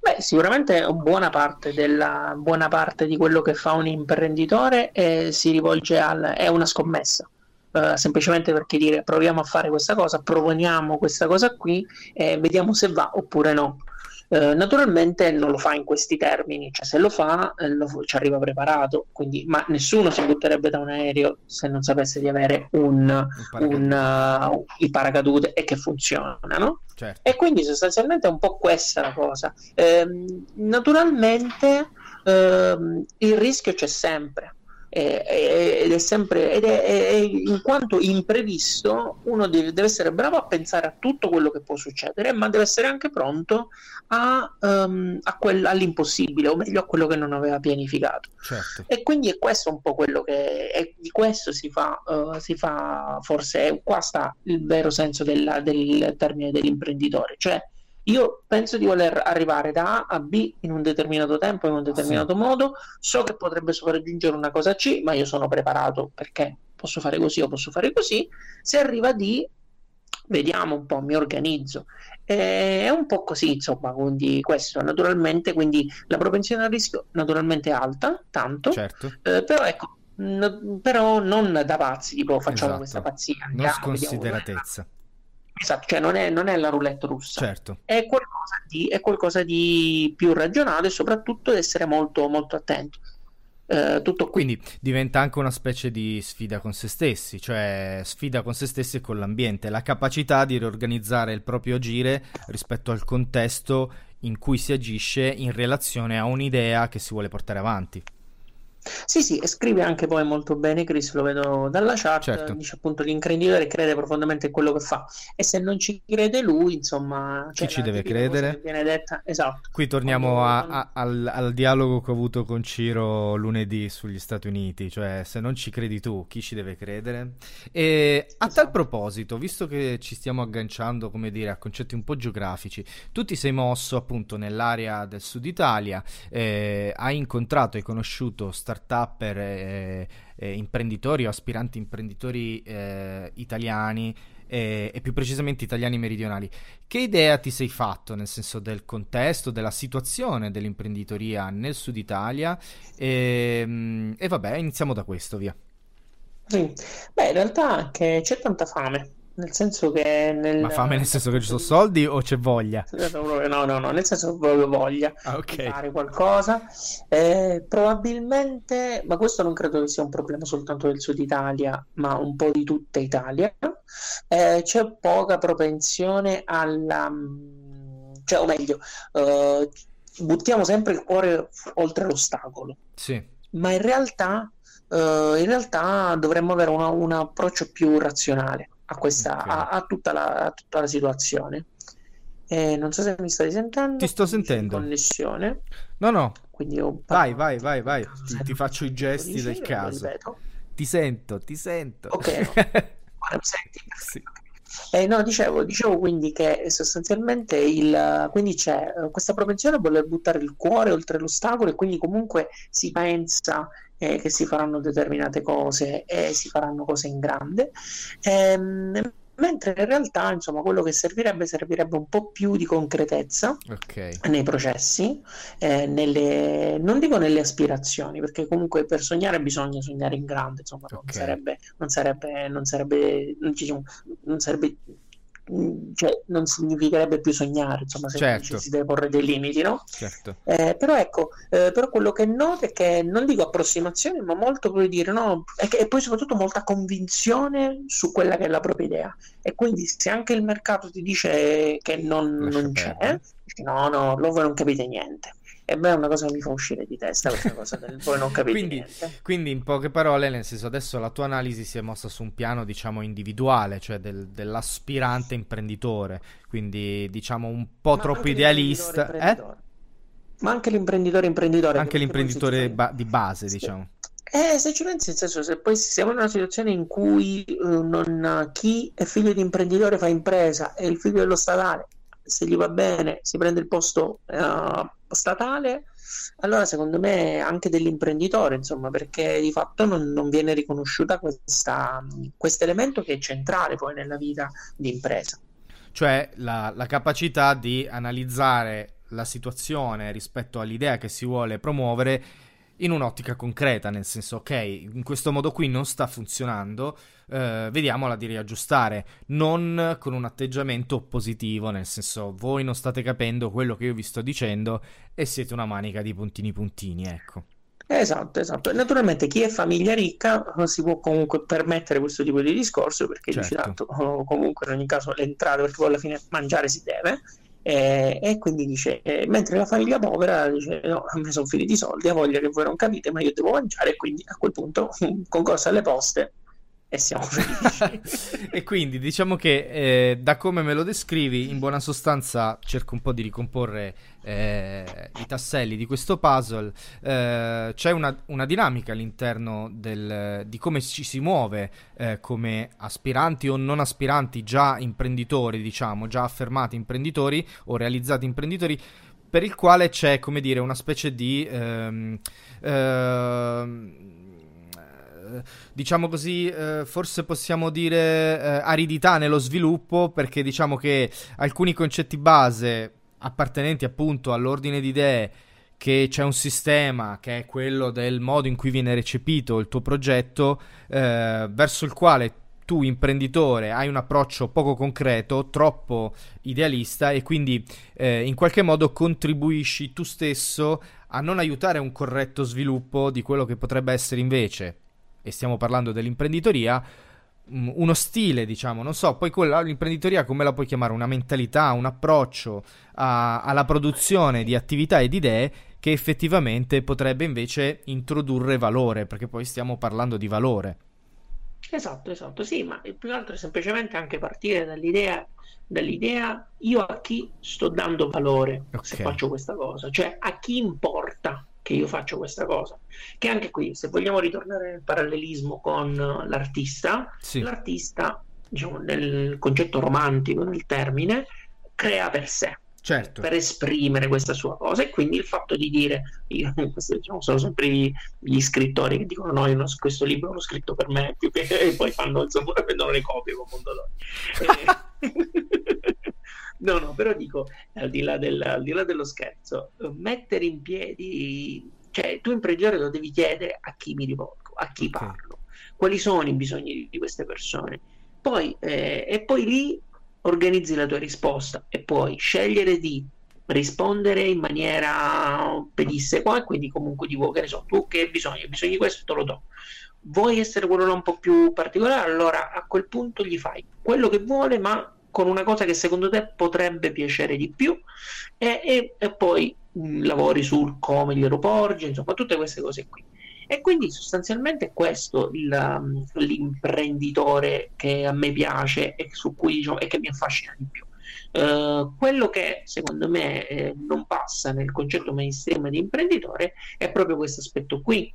Beh, sicuramente buona parte, della, buona parte di quello che fa un imprenditore eh, si rivolge al, è una scommessa. Eh, semplicemente perché dire proviamo a fare questa cosa, proponiamo questa cosa qui e vediamo se va oppure no. Eh, naturalmente non lo fa in questi termini, cioè se lo fa eh, lo- ci arriva preparato, quindi, ma nessuno si butterebbe da un aereo se non sapesse di avere un, paracadute. un, uh, i paracadute e che funzionano. Certo. E quindi sostanzialmente è un po' questa la cosa. Ehm, naturalmente ehm, il rischio c'è sempre ed è sempre ed è, è, in quanto imprevisto uno deve, deve, essere bravo a pensare a tutto quello che può succedere ma deve essere anche pronto a, um, a quel, all'impossibile o meglio a quello che non aveva pianificato certo. e quindi è questo un po' quello che è, di questo si fa, uh, si fa forse qua sta il vero senso della, del termine dell'imprenditore cioè io penso di voler arrivare da A a B in un determinato tempo, in un determinato sì. modo, so che potrebbe sopraggiungere una cosa C, ma io sono preparato perché posso fare così o posso fare così. Se arriva D, vediamo un po', mi organizzo. è un po' così, insomma, quindi questo naturalmente, quindi la propensione al rischio naturalmente è alta, tanto, certo. eh, però ecco, n- però non da pazzi, tipo facciamo esatto. questa pazzia. Non sconsideratezza. Esatto, cioè non è, non è, la roulette russa, certo. è, qualcosa di, è, qualcosa di, più ragionale e soprattutto essere molto, molto attento. Eh, tutto qui. Quindi diventa anche una specie di sfida con se stessi, cioè sfida con se stessi e con l'ambiente, la capacità di riorganizzare il proprio agire rispetto al contesto in cui si agisce in relazione a un'idea che si vuole portare avanti. Sì, sì, e scrive anche poi molto bene, Chris, lo vedo dalla chat, certo. dice appunto l'imprenditore crede profondamente in quello che fa e se non ci crede lui, insomma... Chi cioè, ci deve credere? Viene detta, esatto. Qui torniamo a, a, al, al, dialogo che ho avuto con Ciro lunedì sugli Stati Uniti, cioè se non ci credi tu, chi ci deve credere? E a esatto. tal proposito, visto che ci stiamo agganciando, come dire, a concetti un po' geografici, tu ti sei mosso appunto nell'area del sud Italia, eh, hai incontrato, hai conosciuto Star start-upper, eh, eh, imprenditori o aspiranti imprenditori eh, italiani e, e, più precisamente italiani meridionali. Che idea ti sei fatto nel senso del contesto, della situazione dell'imprenditoria nel sud Italia? E, ehm, e vabbè, iniziamo da questo, via. Sì. Beh, in realtà anche c'è tanta fame nel senso che nel... Ma fame nel senso che ci sono soldi o c'è voglia? No, no, no, nel senso che proprio voglia ah, okay. fare qualcosa. Eh, probabilmente, ma questo non credo che sia un problema soltanto del sud Italia, ma un po' di tutta Italia. Eh, c'è poca propensione alla... cioè, o meglio, eh, buttiamo sempre il cuore oltre l'ostacolo. Sì. Ma in realtà, eh, in realtà dovremmo avere una, un approccio più razionale a, questa, okay. a, a, tutta la, a, tutta la, situazione. Eh, non so se mi stai sentendo. Ti sto sentendo. Connessione. No, no. Quindi io vai, vai, vai, vai. Ti, ti faccio i gesti del caso. Ti sento, ti sento. Ok. Ora [LAUGHS] mi senti? Sì. Eh, no, dicevo, dicevo, quindi che sostanzialmente il, quindi c'è questa propensione a voler buttare il cuore oltre l'ostacolo e quindi comunque si pensa eh, che si faranno determinate cose e si faranno cose in grande. Ehm, mentre in realtà insomma quello che servirebbe servirebbe un po' più di concretezza okay. nei processi eh, nelle, non dico nelle aspirazioni perché comunque per sognare bisogna sognare in grande insomma okay. non sarebbe non sarebbe non sarebbe, non sarebbe Mm, cioè, non significherebbe più sognare, insomma, se certo. si deve porre dei limiti, no? Certo. Eh, però ecco, eh, però quello che noto è che non dico approssimazione, ma molto per dire no, e, che, e, poi soprattutto molta convinzione su quella che è la propria idea. E quindi se anche il mercato ti dice che non, non c'è, dici, no, no, voi non capite niente. E beh, è una cosa che mi fa uscire di testa questa cosa del [LAUGHS] voi non capite quindi, quindi, in poche parole, nel senso, adesso la tua analisi si è mossa su un piano, diciamo, individuale, cioè del, dell'aspirante imprenditore, quindi diciamo un po' Ma troppo idealista. Eh? Ma anche l'imprenditore imprenditore. Anche l'imprenditore ba- di base, sì. diciamo. Eh, se ci pensi, nel senso, se poi siamo in una situazione in cui uh, non, chi è figlio di imprenditore fa impresa e il figlio dello statale se gli va bene si prende il posto uh, statale, allora secondo me anche dell'imprenditore, insomma, perché di fatto non, non viene riconosciuta questo elemento che è centrale poi nella vita di impresa. Cioè la, la capacità di analizzare la situazione rispetto all'idea che si vuole promuovere in un'ottica concreta, nel senso, ok, in questo modo qui non sta funzionando, eh, vediamola di riaggiustare, non con un atteggiamento positivo, nel senso, voi non state capendo quello che io vi sto dicendo e siete una manica di puntini puntini, ecco. Esatto, esatto. Naturalmente chi è famiglia ricca si può comunque permettere questo tipo di discorso perché certo. dice tanto comunque in ogni caso le entrate perché poi alla fine mangiare si deve E, e quindi dice, eh, mentre la famiglia povera dice, no, a me sono finiti i soldi, ha voglia che voi non capite, ma io devo mangiare, quindi a quel punto [LAUGHS] concorso alle poste e siamo [LAUGHS] felici. e quindi diciamo che eh, da come me lo descrivi, in buona sostanza cerco un po' di ricomporre eh, i tasselli di questo puzzle. Eh, c'è una, una, dinamica all'interno del, di come ci si muove eh, come aspiranti o non aspiranti, già imprenditori, diciamo, già affermati imprenditori o realizzati imprenditori per il quale c'è, come dire, una specie di ehm, ehm, diciamo così, eh, forse possiamo dire eh, aridità nello sviluppo, perché diciamo che alcuni concetti base appartenenti appunto all'ordine di idee che c'è un sistema che è quello del modo in cui viene recepito il tuo progetto, eh, verso il quale tu imprenditore hai un approccio poco concreto, troppo idealista e quindi eh, in qualche modo contribuisci tu stesso a non aiutare un corretto sviluppo di quello che potrebbe essere invece e stiamo parlando dell'imprenditoria, mm, uno stile, diciamo, non so, poi quella, l'imprenditoria come la puoi chiamare? Una mentalità, un approccio a, alla produzione di attività e di idee che effettivamente potrebbe invece introdurre valore, perché poi stiamo parlando di valore. Esatto, esatto, sì, ma più altro è semplicemente anche partire dall'idea, dall'idea io a chi sto dando valore okay. se faccio questa cosa, cioè a chi importa che io faccio questa cosa. Che anche qui, se vogliamo ritornare nel parallelismo con l'artista, sì. l'artista, diciamo, nel concetto romantico, nel termine, crea per sé. Certo. per esprimere questa sua cosa e quindi il fatto di dire io, [LAUGHS] diciamo, sono sempre gli, gli, scrittori che dicono no io non, questo libro l'ho scritto per me [LAUGHS] e poi fanno insomma [LAUGHS] vendono le copie con Mondadori No, no, però dico, al di là, del, al di là dello scherzo, mettere in piedi, cioè tu imprenditore lo devi chiedere a chi mi rivolgo, a chi okay. parlo, quali sono i bisogni di, di queste persone. Poi, eh, e poi lì organizzi la tua risposta e puoi scegliere di rispondere in maniera pedissequa e quindi comunque di che ne so, tu che hai bisogno, hai bisogno di questo, te lo do. Vuoi essere quello un po' più particolare? Allora a quel punto gli fai quello che vuole, ma con una cosa che secondo te potrebbe piacere di più e, e, e poi mh, mm, lavori sul come glielo porgi, insomma tutte queste cose qui. E quindi sostanzialmente questo il, um, l'imprenditore che a me piace e cui diciamo, e che mi affascina di più. Uh, quello che secondo me eh, non passa nel concetto mainstream di imprenditore è proprio questo aspetto qui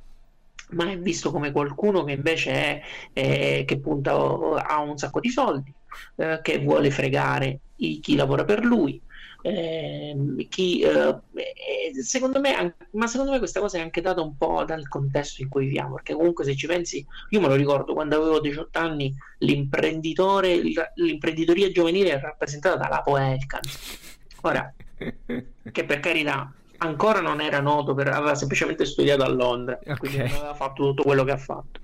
ma è visto come qualcuno che invece è, è che punta a un sacco di soldi eh, che vuole fregare i, chi lavora per lui. Eh, chi, secondo me, ma secondo me questa cosa è anche data un po' dal contesto in cui viviamo, perché comunque se ci pensi, io me lo ricordo quando avevo 18 anni, l'imprenditore, l'imprenditoria giovanile è rappresentata da Lapo Elkan. Ora, che per carità ancora non era noto, per, aveva semplicemente studiato a Londra, okay. quindi non aveva fatto tutto quello che ha fatto.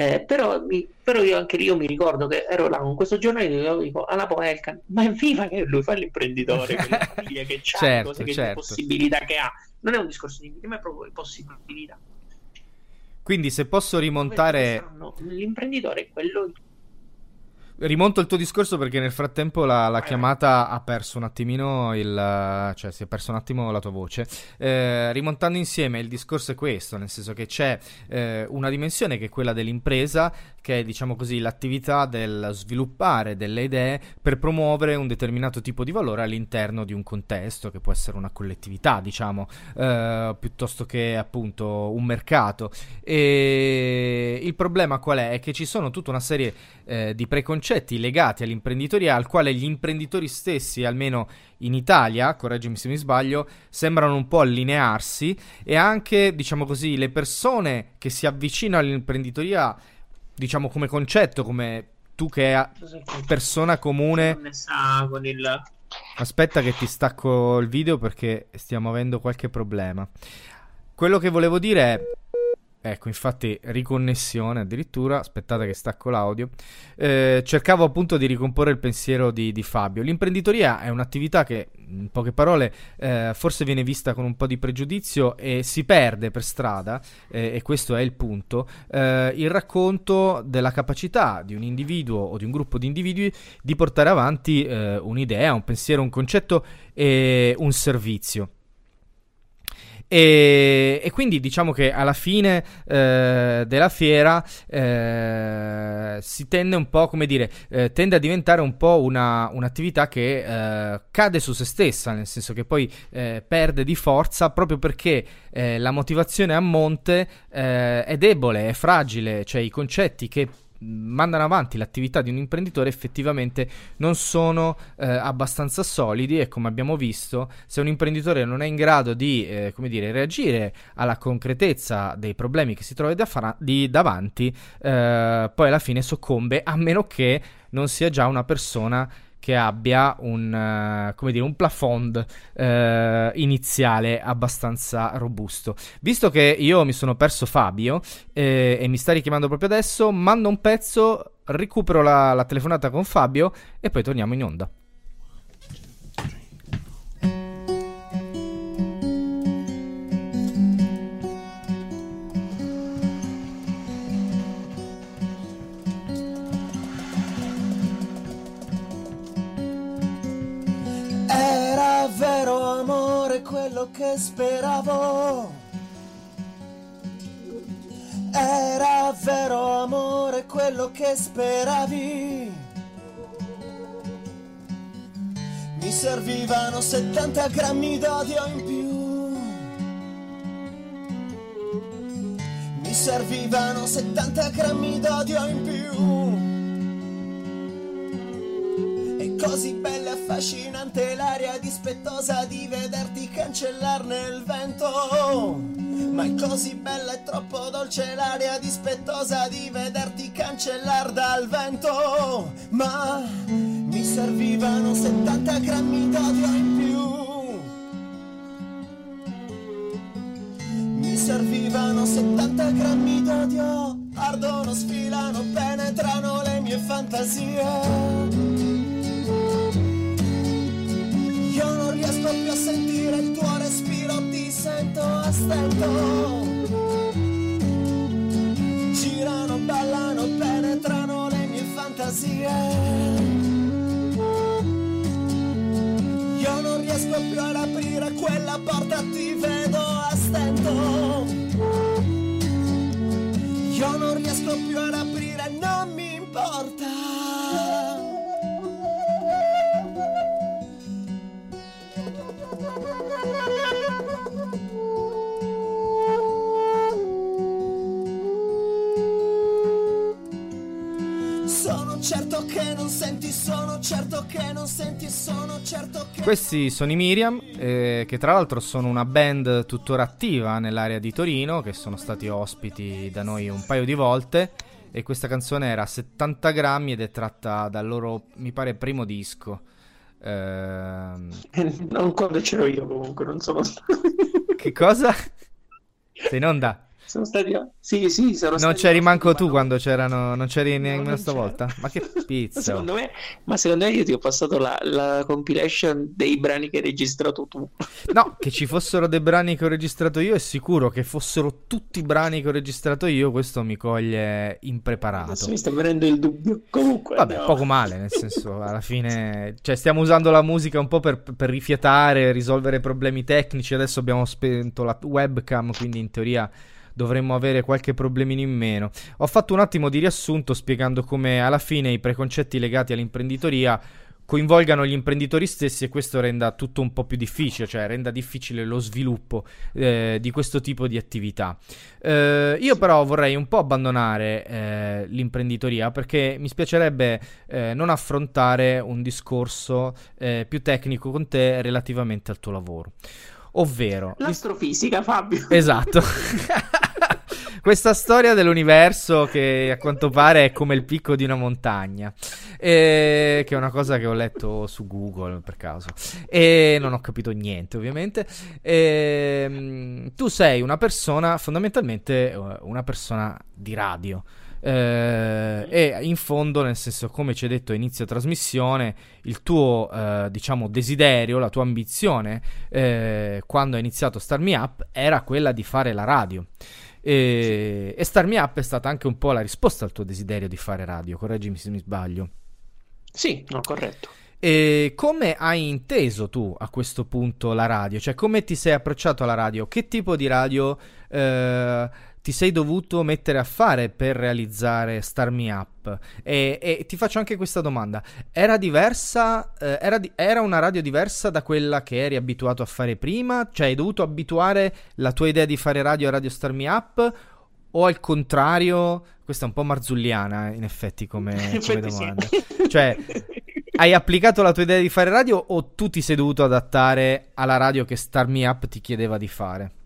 Eh, però, mi, però, io anche io mi ricordo che ero là con questo giornalista e dico alla Poelcan ma è viva che lui fa l'imprenditore con la [LAUGHS] famiglia che ha certo, cose che certo. possibilità che ha. Non è un discorso di ma è proprio di possibilità. Quindi se posso rimontare l'imprenditore è quello Rimonto il tuo discorso perché nel frattempo la, la chiamata ha perso un attimino il... cioè si è perso un attimo la tua voce. Eh, rimontando insieme il discorso è questo, nel senso che c'è eh, una dimensione che è quella dell'impresa, che è diciamo così l'attività del sviluppare delle idee per promuovere un determinato tipo di valore all'interno di un contesto, che può essere una collettività, diciamo, eh, piuttosto che appunto un mercato. E il problema qual è? È che ci sono tutta una serie eh, di preconcetti legati all'imprenditoria al quale gli imprenditori stessi, almeno in Italia, correggimi se mi sbaglio, sembrano un po' allinearsi e anche, diciamo così, le persone che si avvicinano all'imprenditoria, diciamo come concetto, come tu che è persona comune... Aspetta che ti stacco il video perché stiamo avendo qualche problema. Quello che volevo dire è Ecco, infatti, riconnessione addirittura. Aspettate che stacco l'audio. Eh, cercavo appunto di ricomporre il pensiero di, di, Fabio. L'imprenditoria è un'attività che, in poche parole, eh, forse viene vista con un po' di pregiudizio e si perde per strada, eh, e questo è il punto. Eh, il racconto della capacità di un individuo o di un gruppo di individui di portare avanti eh, un'idea, un pensiero, un concetto e un servizio. E, e, quindi diciamo che alla fine eh, della fiera eh, si tende un po', come dire, eh, tende a diventare un po' una, un'attività che eh, cade su se stessa, nel senso che poi eh, perde di forza proprio perché eh, la motivazione a monte è debole, è fragile, cioè i concetti che mandano avanti l'attività di un imprenditore effettivamente non sono eh, abbastanza solidi e come abbiamo visto se un imprenditore non è in grado di eh, dire, reagire alla concretezza dei problemi che si trova da fara- di davanti eh, poi alla fine soccombe a meno che non sia già una persona che abbia un, uh, dire, un plafond uh, iniziale abbastanza robusto. Visto che io mi sono perso Fabio eh, e mi sta richiamando proprio adesso, mando un pezzo, recupero la, la telefonata con Fabio e poi torniamo in onda. Quello che speravo. Era vero amore quello che speravi. Mi servivano 70 grammi d'odio in più. Mi servivano 70 grammi d'odio in più così bella e affascinante l'aria dispettosa di vederti cancellare nel vento. Ma è così bella e troppo dolce l'aria dispettosa di vederti cancellare dal vento. Ma mi servivano 70 grammi d'odio in più. Mi servivano 70 grammi d'odio, ardono, sfilano, penetrano le mie fantasie. Riesco più a sentire il tuo respiro, ti sento a. Questi sono i Miriam, eh, che tra l'altro sono una band tuttora attiva nell'area di Torino, che sono stati ospiti da noi un paio di volte. E questa canzone era 70 grammi ed è tratta dal loro, mi pare, primo disco. Eh... [LAUGHS] Non quando c'ero io comunque, non sono stato. che cosa? [LAUGHS] Sei in onda? Sono stati. Sì, sì, sono Non c'eri manco tu quando c'erano. Non c'eri nemmeno stavolta? Ma che [LAUGHS] pizza! secondo me, ma secondo me io ti ho passato la, la, compilation dei brani che hai registrato tu. [LAUGHS] No, che ci fossero dei brani che ho registrato io è sicuro. Che fossero tutti i brani che ho registrato io, questo mi coglie impreparato. Adesso mi sta venendo il dubbio. Comunque. Vabbè, no. poco male, nel senso, [LAUGHS] alla fine. Cioè, stiamo usando la musica un po' per, per rifiatare, risolvere problemi tecnici. Adesso abbiamo spento la webcam, quindi in teoria dovremmo avere qualche problemino in meno. Ho fatto un attimo di riassunto spiegando come alla fine i preconcetti legati all'imprenditoria coinvolgano gli imprenditori stessi e questo renda tutto un po' più difficile, cioè renda difficile lo sviluppo eh, di questo tipo di attività. Eh, io però vorrei un po' abbandonare eh, l'imprenditoria perché mi spiacerebbe eh, non affrontare un discorso eh, più tecnico con te relativamente al tuo lavoro. Ovvero... L'astrofisica, Fabio. Esatto. [LAUGHS] questa storia dell'universo che a quanto pare è come il picco di una montagna, e, che è una cosa che ho letto su Google per caso e non ho capito niente ovviamente. E, tu sei una persona, fondamentalmente eh, una persona di radio. Eh, e in fondo, nel senso, come ci hai detto a inizio trasmissione, il tuo eh, diciamo desiderio, la tua ambizione eh, quando hai iniziato Star Me Up era quella di fare la radio. E, e Star Me Up è stata anche un po' la risposta al tuo desiderio di fare radio, correggimi se mi sbaglio. Sì, no, corretto. E come hai inteso tu a questo punto la radio? Cioè, come ti sei approcciato alla radio? Che tipo di radio eh, ti sei dovuto mettere a fare per realizzare Star Me Up? E, e ti faccio anche questa domanda: era diversa? Eh, era, di, era, una radio diversa da quella che eri abituato a fare prima? Cioè, hai dovuto abituare la tua idea di fare radio a Radio Star Me Up? O al contrario, questa è un po' marzulliana in effetti come, [LAUGHS] come domanda. Cioè, hai applicato la tua idea di fare radio o tu ti sei dovuto adattare alla radio che Star Me Up ti chiedeva di fare?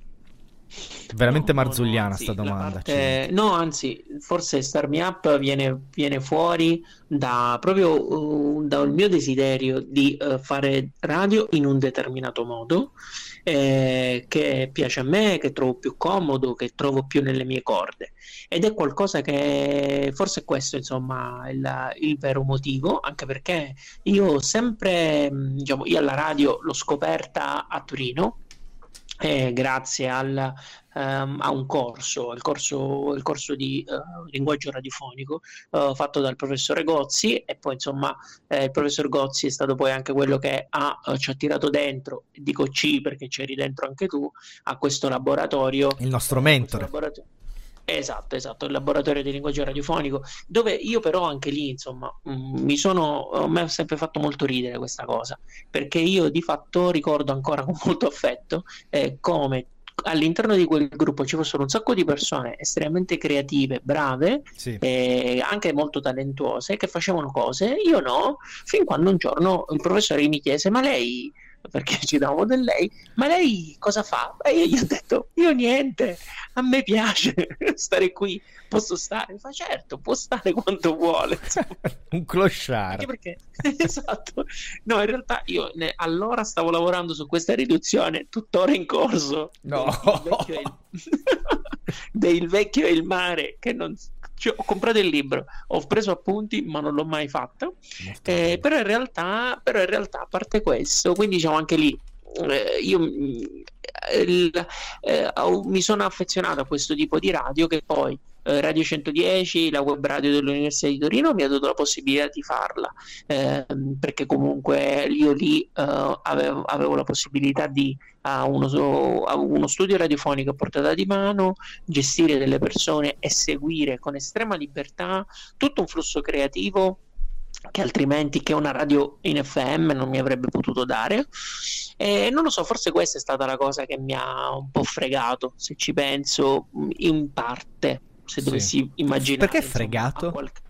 Veramente no, marzulliana no, sta domanda. Parte... No, anzi, forse Star Me Up viene, viene fuori da proprio uh, dal mio desiderio di uh, fare radio in un determinato modo eh, che piace a me, che trovo più comodo, che trovo più nelle mie corde. Ed è qualcosa che forse questo, insomma, è il, il vero motivo, anche perché io ho sempre, diciamo, io alla radio l'ho scoperta a Torino eh, grazie al, um, a un corso, il corso, il corso di uh, linguaggio radiofonico uh, fatto dal professore Gozzi e poi insomma eh, il professor Gozzi è stato poi anche quello che ha, uh, ci ha tirato dentro, dico C perché c'eri dentro anche tu, a questo laboratorio. Il nostro mentore. Esatto, esatto, il laboratorio di linguaggio radiofonico, dove io però anche lì, insomma, mm, mi sono, mi ha sempre fatto molto ridere questa cosa, perché io di fatto ricordo ancora [LAUGHS] con molto affetto eh, come all'interno di quel gruppo ci fossero un sacco di persone estremamente creative, brave, sì. e anche molto talentuose, che facevano cose, io no, fin quando un giorno il professore mi chiese, ma lei perché ci davamo del lei, ma lei cosa fa? E io gli ho detto, io niente, a me piace [LAUGHS] stare qui, posso stare? Fa certo, può stare quanto vuole. [LAUGHS] Un clochard. Perché, [LAUGHS] esatto. No, in realtà io ne, allora stavo lavorando su questa riduzione, tuttora in corso. No. Del vecchio il, del vecchio e il mare, che non cioè, ho comprato il libro, ho preso appunti, ma non l'ho mai fatto. Eh, però, in realtà, però in realtà, a parte questo, quindi diciamo anche lì, eh, io il, eh, mi sono affezionato a questo tipo di radio che poi eh, Radio 110, la web radio dell'Università di Torino mi ha dato la possibilità di farla eh, perché comunque io lì eh, avevo, avevo, la possibilità di a uno, a uno, studio radiofonico a portata di mano, gestire delle persone e seguire con estrema libertà tutto un flusso creativo che altrimenti che una radio in FM non mi avrebbe potuto dare. E non lo so, forse questa è stata la cosa che mi ha un po' fregato, se ci penso, in parte, se sì. dovessi immaginare. Perché fregato? Qualche...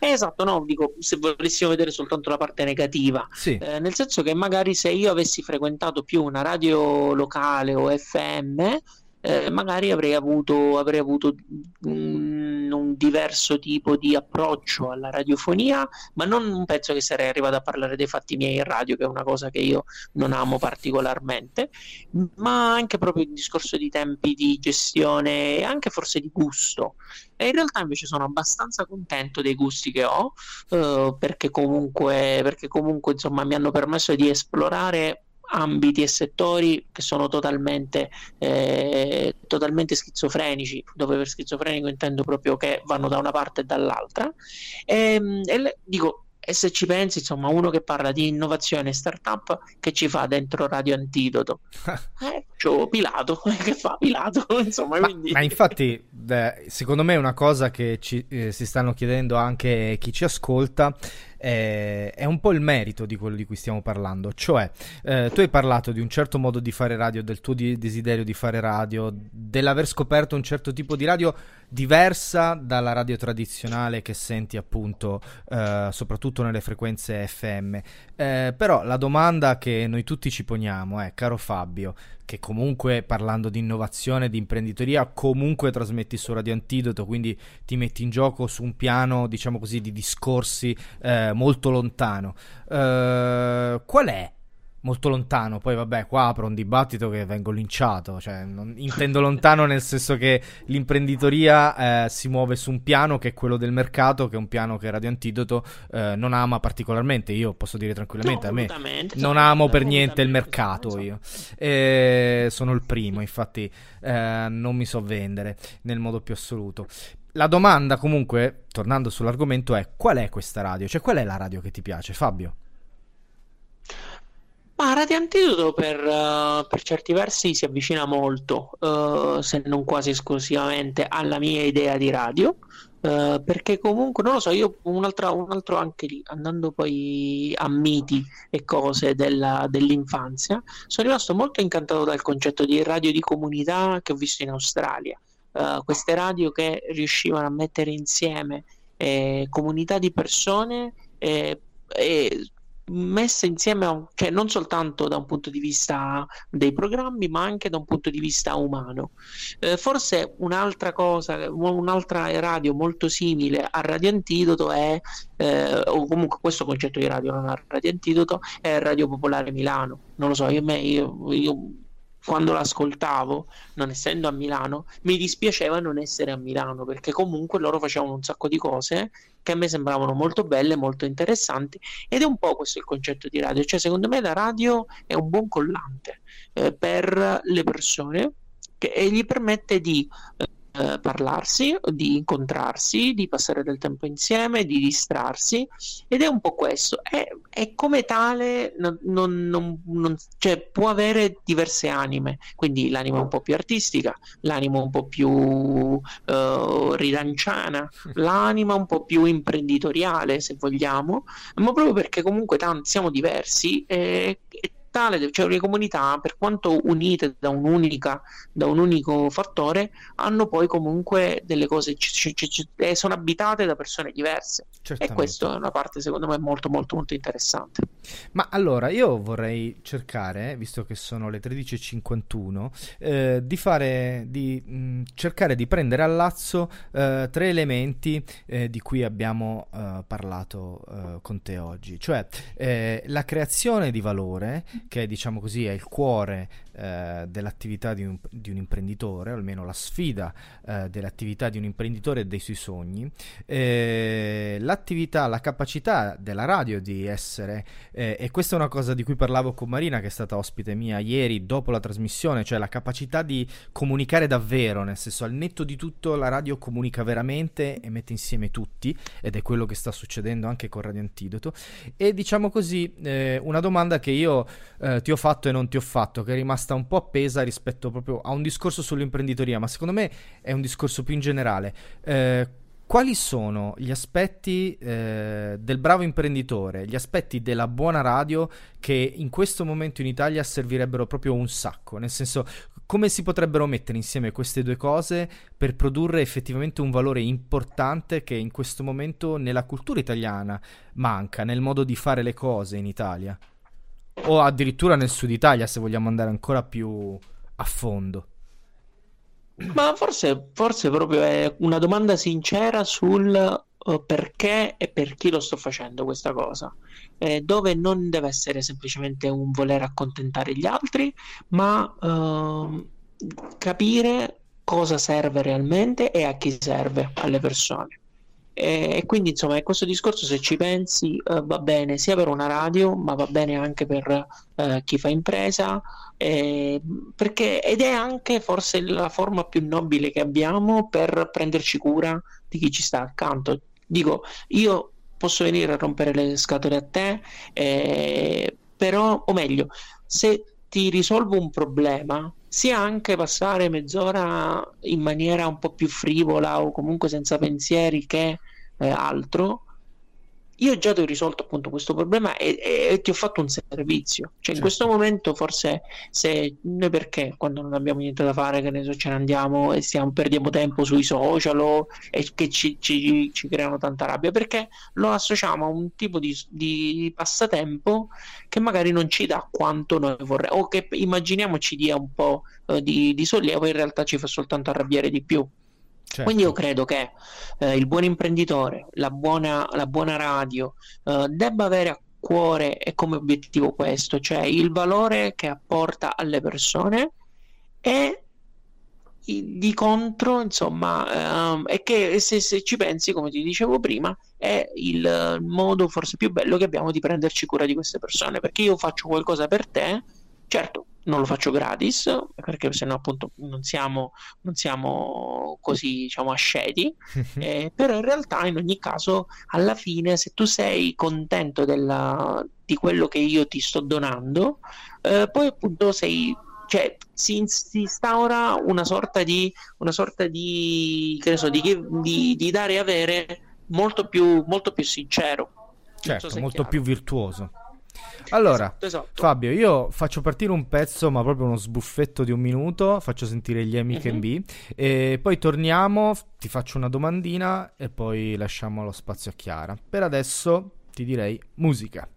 Eh, esatto, no, dico, se volessimo vedere soltanto la parte negativa, sì. eh, nel senso che magari se io avessi frequentato più una radio locale o FM, eh, magari avrei avuto, avrei avuto un, un, diverso tipo di approccio alla radiofonia, ma non penso che sarei arrivato a parlare dei fatti miei in radio, che è una cosa che io non amo particolarmente, ma anche proprio il discorso di tempi di gestione e anche forse di gusto. E in realtà invece sono abbastanza contento dei gusti che ho, eh, perché comunque, perché comunque insomma mi hanno permesso di esplorare ambiti e settori che sono totalmente, eh, totalmente schizofrenici, dove per schizofrenico intendo proprio che vanno da una parte e dall'altra. E, ehm, e le, dico, e se ci pensi, insomma, uno che parla di innovazione e startup, che ci fa dentro Radio Antidoto? [LAUGHS] eh, c'ho Pilato, [LAUGHS] che fa Pilato? [LAUGHS] insomma, ma, quindi... ma infatti, beh, secondo me, una cosa che ci, eh, si stanno chiedendo anche chi ci ascolta è, è, un po' il merito di quello di cui stiamo parlando. Cioè, eh, tu hai parlato di un certo modo di fare radio, del tuo di- desiderio di fare radio, dell'aver scoperto un certo tipo di radio diversa dalla radio tradizionale che senti appunto eh, soprattutto nelle frequenze FM. Eh, però la domanda che noi tutti ci poniamo è, caro Fabio, che comunque parlando di innovazione, di imprenditoria, comunque trasmetti su Radio Antidoto, quindi ti metti in gioco su un piano, diciamo così, di discorsi eh, molto lontano. Eh, qual è molto lontano. Poi, vabbè, qua apro un dibattito che vengo linciato. Cioè, non, intendo lontano nel senso che l'imprenditoria eh, si muove su un piano che è quello del mercato, che è un piano che Radio Antidoto eh, non ama particolarmente. Io posso dire tranquillamente: no, a me non amo per niente il mercato. Io e sono il primo, infatti, eh, non mi so vendere nel modo più assoluto. La domanda, comunque, tornando sull'argomento, è: qual è questa radio? Cioè, qual è la radio che ti piace, Fabio? Ma Radio Antidoto per, uh, per certi versi si avvicina molto, uh, se non quasi esclusivamente, alla mia idea di radio. Uh, perché comunque non lo so, io un altro, anche lì, andando poi a miti e cose della, dell'infanzia, sono rimasto molto incantato dal concetto di radio di comunità che ho visto in Australia. Uh, queste radio che riuscivano a mettere insieme eh, comunità di persone eh, e messe insieme, a, cioè non soltanto da un punto di vista dei programmi, ma anche da un punto di vista umano. Eh, forse un'altra cosa, un'altra radio molto simile a Radio Antidoto è, eh, o comunque questo concetto di radio non ha Radio Antidoto, è Radio Popolare Milano. Non lo so, io, io, io quando l'ascoltavo, non essendo a Milano, mi dispiaceva non essere a Milano perché comunque loro facevano un sacco di cose che a me sembravano molto belle, molto interessanti ed è un po' questo il concetto di radio, cioè secondo me la radio è un buon collante eh, per le persone che, e gli permette di eh, eh, parlarsi, di incontrarsi, di passare del tempo insieme, di distrarsi. Ed è un po' questo. È, è come tale, non, non, non, cioè, può avere diverse anime, quindi l'anima un po' più artistica, l'anima un po' più uh, ridanciana, l'anima un po' più imprenditoriale, se vogliamo, ma proprio perché comunque tanti siamo diversi e, e tale, cioè le comunità, per quanto unite da, da un unico fattore, hanno poi comunque delle cose, c- c- c- eh, sono abitate da persone diverse. Certamente. E questa è una parte secondo me molto molto molto interessante. Ma allora io vorrei cercare, visto che sono le 13.51, eh, di fare, di mh, cercare di prendere al lazzo eh, tre elementi eh, di cui abbiamo eh, parlato eh, con te oggi, cioè la creazione di valore che diciamo così è il cuore eh, dell'attività di un, di un, imprenditore, o almeno la sfida eh, dell'attività di un imprenditore e dei suoi sogni, eh, l'attività, la capacità della radio di essere, eh, e questa è una cosa di cui parlavo con Marina che è stata ospite mia ieri dopo la trasmissione, cioè la capacità di comunicare davvero, nel senso al netto di tutto la radio comunica veramente e mette insieme tutti ed è quello che sta succedendo anche con Radio Antidoto. E diciamo così eh, una domanda che io ti ho fatto e non ti ho fatto, che è rimasta un po' appesa rispetto proprio a un discorso sull'imprenditoria, ma secondo me è un discorso più in generale. Eh, quali sono gli aspetti eh, del bravo imprenditore, gli aspetti della buona radio che in questo momento in Italia servirebbero proprio un sacco? Nel senso, come si potrebbero mettere insieme queste due cose per produrre effettivamente un valore importante che in questo momento nella cultura italiana manca, nel modo di fare le cose in Italia? O addirittura nel sud Italia se vogliamo andare ancora più a fondo. Ma forse, forse proprio è una domanda sincera sul uh, perché e per chi lo sto facendo questa cosa, eh, dove non deve essere semplicemente un voler accontentare gli altri, ma uh, capire cosa serve realmente e a chi serve alle persone. E, quindi insomma questo discorso se ci pensi eh, va bene sia per una radio ma va bene anche per eh, chi fa impresa eh, perché, ed è anche forse la forma più nobile che abbiamo per prenderci cura di chi ci sta accanto. Dico io posso venire a rompere le scatole a te eh, però o meglio se ti risolvo un problema sia anche passare mezz'ora in maniera un po' più frivola o comunque senza pensieri che eh, altro, io già ti ho risolto appunto questo problema e, e, e ti ho fatto un servizio. Cioè, certo. in questo momento, forse, se noi perché quando non abbiamo niente da fare, che ne so, ce ne andiamo e stiamo, perdiamo tempo sui social o, e che ci, ci, ci, creano tanta rabbia? Perché lo associamo a un tipo di, di passatempo che magari non ci dà quanto noi vorremmo, o che immaginiamo ci dia un po' eh, di, di sollievo, in realtà ci fa soltanto arrabbiare di più. Certo. Quindi io credo che eh, il buon imprenditore, la buona, la buona radio, eh, debba avere a cuore e come obiettivo questo, cioè il valore che apporta alle persone e di contro, insomma, è che se, se, ci pensi, come ti dicevo prima, è il modo forse più bello che abbiamo di prenderci cura di queste persone, perché io faccio qualcosa per te, certo, non lo faccio gratis perché sennò appunto non siamo, non siamo così diciamo asceti. [LAUGHS] Eh, però in realtà in ogni caso alla fine se tu sei contento della, di quello che io ti sto donando eh, poi appunto sei cioè si, si, instaura una sorta di una sorta di che ne so di, di, di dare e avere molto più molto più sincero. Certo so molto più virtuoso allora, esatto, esatto. Fabio, io faccio partire un pezzo, ma proprio uno sbuffetto di un minuto, faccio sentire gli Amic uh-huh. Mhm. e poi torniamo, ti faccio una domandina e poi lasciamo lo spazio a Chiara. Per adesso ti direi musica.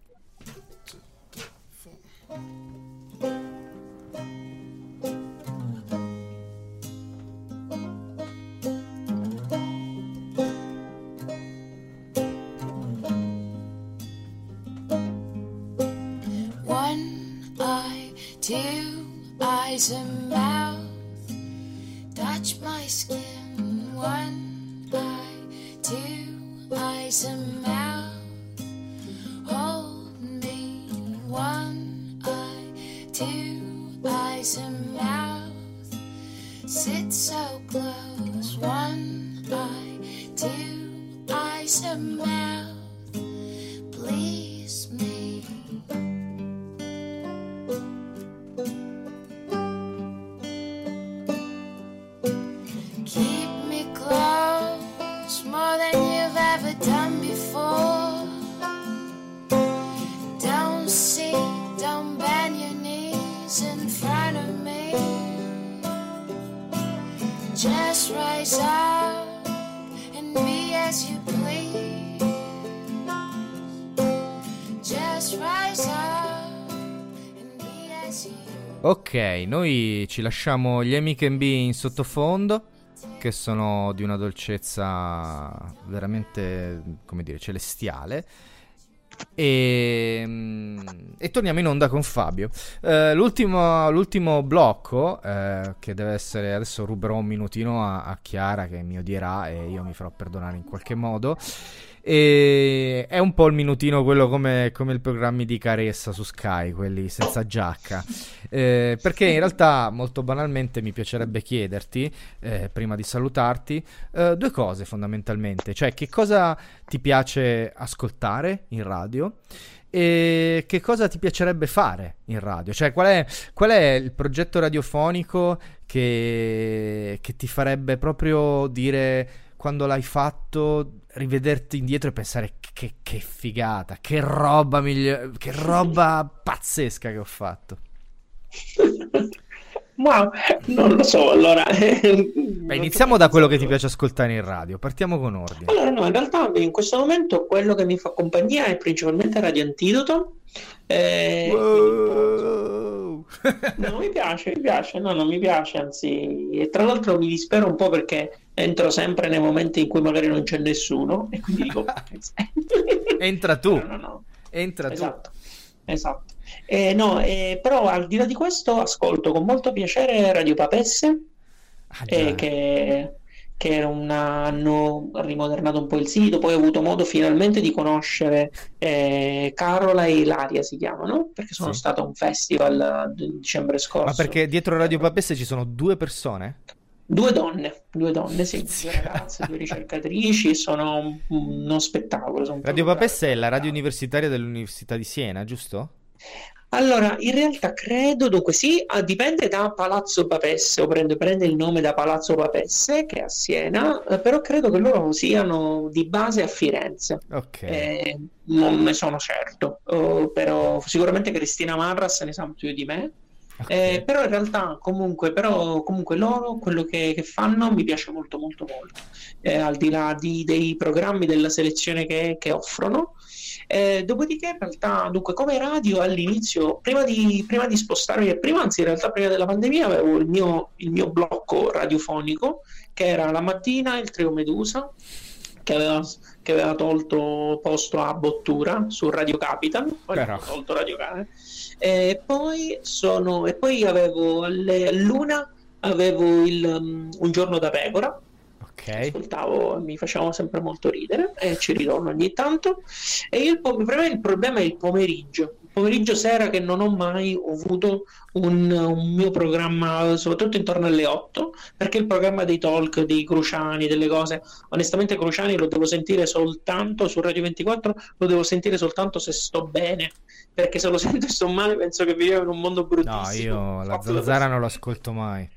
Two eyes and mouth touch my skin. One eye, two eyes and mouth hold me. One eye, two eyes and mouth sit so close. One eye, two eyes and mouth please Ok, noi ci lasciamo gli Amic B in sottofondo, che sono di una dolcezza veramente, come dire, celestiale. E, mm, e, torniamo in onda con Fabio. Uh, l'ultimo, l'ultimo, blocco, uh, che deve essere adesso ruberò un minutino a, a, Chiara che mi odierà e io mi farò perdonare in qualche modo. E è un po' il minutino quello come, come i programmi di Caressa su Sky, quelli senza giacca. Eh, perché in realtà, molto banalmente, mi piacerebbe chiederti, eh, prima di salutarti, eh, due cose fondamentalmente. Cioè, che cosa ti piace ascoltare in radio? E che cosa ti piacerebbe fare in radio? Cioè, qual è, qual è il progetto radiofonico che, che ti farebbe proprio dire quando l'hai fatto rivederti indietro e pensare che, che figata, che roba migliore, che roba pazzesca che ho fatto. [LAUGHS] Ma non lo so, allora... [LAUGHS] Beh, iniziamo da quello che ti piace ascoltare in radio, partiamo con ordine. Allora, no, in realtà in questo momento quello che mi fa compagnia è principalmente Radio Antidoto. Eh, wow. [LAUGHS] no, mi piace, mi piace, no, non mi piace, anzi, e tra l'altro mi dispero un po' perché entro sempre nei momenti in cui magari non c'è nessuno e quindi dico... [LAUGHS] Entra tu. No, no, no. Entra esatto, tu. Esatto. Eh, no, eh, però al di là di questo ascolto con molto piacere Radio Papesse, ah, eh, che, che una, hanno rimodernato un po' il sito, poi ho avuto modo finalmente di conoscere eh, Carola e Ilaria si chiamano, perché sono sì. stato a un festival di dicembre scorso. Ma perché dietro Radio Papesse ci sono due persone? Due donne, due donne, sì, due ragazze, due ricercatrici, sono uno spettacolo. Sono radio Papesse è la radio universitaria dell'Università di Siena, giusto? Allora, in realtà credo, dunque sì, ah, dipende da Palazzo Papesse, o prende, prende, il nome da Palazzo Papesse, che è a Siena, eh, però credo che loro siano di base a Firenze. Ok. Eh, non ne sono certo, oh, però sicuramente Cristina Marras ne sa più di me. Okay. Eh, però in realtà comunque, però, comunque loro quello che, che, fanno mi piace molto molto molto eh, al di là di, dei programmi della selezione che, che offrono eh, dopodiché, in realtà, dunque, come radio all'inizio, prima di, prima di spostarmi, prima anzi, in realtà, prima della pandemia, avevo il mio, il mio blocco radiofonico che era la mattina il trio Medusa. Che aveva, che aveva tolto posto a Bottura su Radio Capital, poi tolto Radio Capital. E poi, sono, e poi avevo alle, a Luna avevo il, um, un giorno da pecora Ok. Ascoltavo, mi facevano sempre molto ridere e ci ritorno ogni tanto. E il, per me il problema è il pomeriggio. Il pomeriggio sera che non ho mai avuto un, un, mio programma, soprattutto intorno alle 8, perché il programma dei talk, dei Cruciani, delle cose, onestamente Cruciani lo devo sentire soltanto su Radio 24, lo devo sentire soltanto se sto bene, perché se lo [LAUGHS] sento e sto male penso che viviamo in un mondo bruttissimo. No, io la zanzara non lo ascolto mai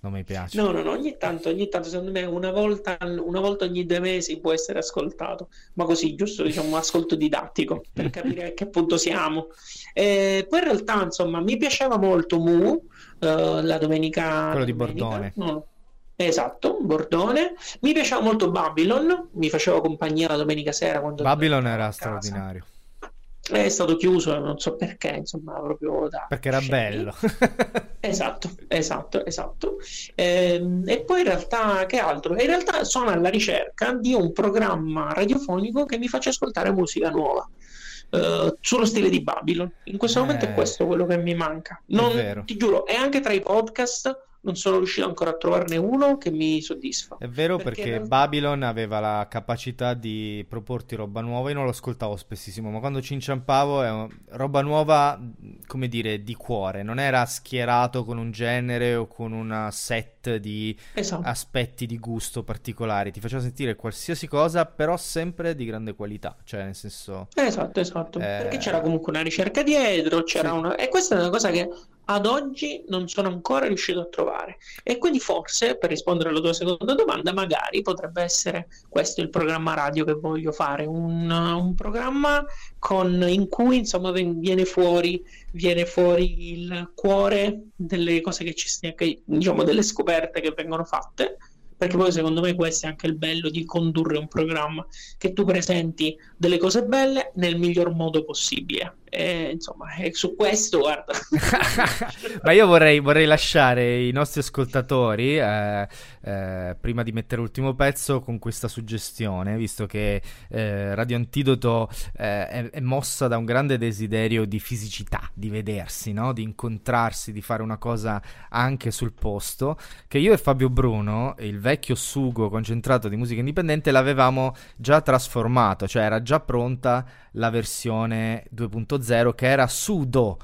non mi piace. No, no, no, ogni tanto, ogni tanto, secondo me, una volta, una volta ogni due mesi può essere ascoltato, ma così, giusto, diciamo, un ascolto didattico per capire a che punto siamo. E poi in realtà, insomma, mi piaceva molto Mu, uh, la domenica... Quello di domenica, Bordone. No. Esatto, Bordone. Mi piaceva molto Babylon, mi faceva compagnia la domenica sera. Quando Babylon era straordinario è stato chiuso, non so perché, insomma, proprio da... Perché era bello. [LAUGHS] esatto, esatto, esatto. E, ehm, e, poi in realtà, che altro? In realtà sono alla ricerca di un programma radiofonico che mi faccia ascoltare musica nuova. Uh, sullo stile di Babylon. In questo eh, momento è questo quello che mi manca. Non, ti giuro, è anche tra i podcast non sono riuscito ancora a trovarne uno che mi soddisfa. È vero perché, perché Babylon aveva la capacità di proporti roba nuova, io non lo ascoltavo spessissimo, ma quando ci inciampavo è roba nuova, come dire, di cuore, non era schierato con un genere o con una set di esatto. aspetti di gusto particolari, ti faceva sentire qualsiasi cosa, però sempre di grande qualità, cioè nel senso... Esatto, esatto, eh... perché c'era comunque una ricerca dietro, c'era sì. una... e questa è una cosa che ad oggi non sono ancora riuscito a trovare. E quindi forse, per rispondere alla tua seconda domanda, magari potrebbe essere questo il programma radio che voglio fare, un, un programma con, in cui insomma viene fuori, viene fuori il cuore delle cose che ci che, diciamo delle scoperte che vengono fatte perché poi secondo me questo è anche il bello di condurre un programma che tu presenti delle cose belle nel miglior modo possibile e, insomma, su questo, guarda. [LAUGHS] Ma io vorrei, vorrei, lasciare i nostri ascoltatori, eh, eh, prima di mettere l'ultimo pezzo, con questa suggestione, visto che eh, Radio Antidoto eh, è, è, mossa da un grande desiderio di fisicità, di vedersi, no? di incontrarsi, di fare una cosa anche sul posto, che io e Fabio Bruno, il vecchio sugo concentrato di musica indipendente, l'avevamo già trasformato, cioè era già pronta la versione 2.0 che era sudo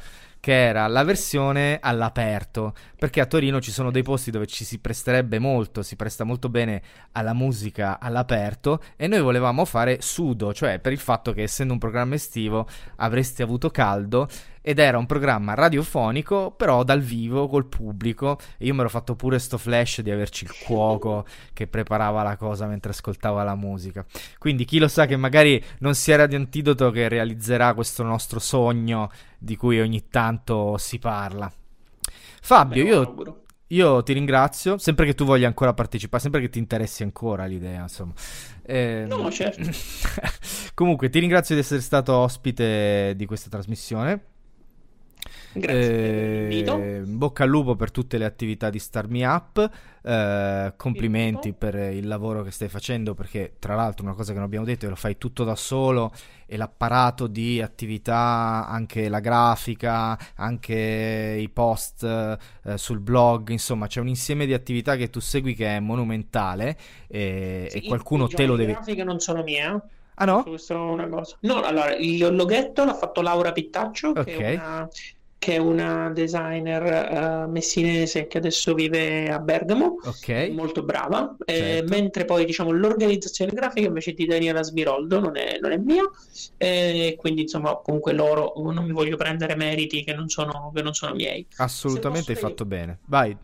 che era la versione all'aperto, perché a Torino ci sono dei posti dove ci si presterebbe molto, si presta molto bene alla musica all'aperto e noi volevamo fare sudo, cioè per il fatto che essendo un programma estivo avreste avuto caldo ed era un programma radiofonico però dal vivo col pubblico e io mi ero fatto pure sto flash di averci il cuoco che preparava la cosa mentre ascoltava la musica quindi chi lo sa che magari non sia Radio Antidoto che realizzerà questo nostro sogno di cui ogni tanto si parla Fabio io io ti ringrazio, sempre che tu voglia ancora partecipare, sempre che ti interessi ancora l'idea, insomma. Eh, no, certo. [LAUGHS] Comunque, ti ringrazio di essere stato ospite di questa trasmissione. Grazie eh, Bocca al lupo per tutte le attività di Star Me Up. Eh, complimenti per il lavoro che stai facendo perché tra l'altro una cosa che non abbiamo detto è che lo fai tutto da solo e l'apparato di attività, anche la grafica, anche i post eh, sul blog, insomma c'è un insieme di attività che tu segui che è monumentale e, sì, e qualcuno te lo deve... Le grafiche non sono mie. Eh. Ah no? No, allora, il loghetto l'ha fatto Laura Pittaccio, okay. che è una che è una designer uh, messinese che adesso vive a Bergamo, Ok. molto brava, eh, Certo. mentre poi diciamo l'organizzazione grafica invece è di Daniela Smiroldo, non è, non è mia, e quindi insomma comunque loro non mi voglio prendere meriti che non sono, che non sono miei. Assolutamente hai fatto bene. Vai.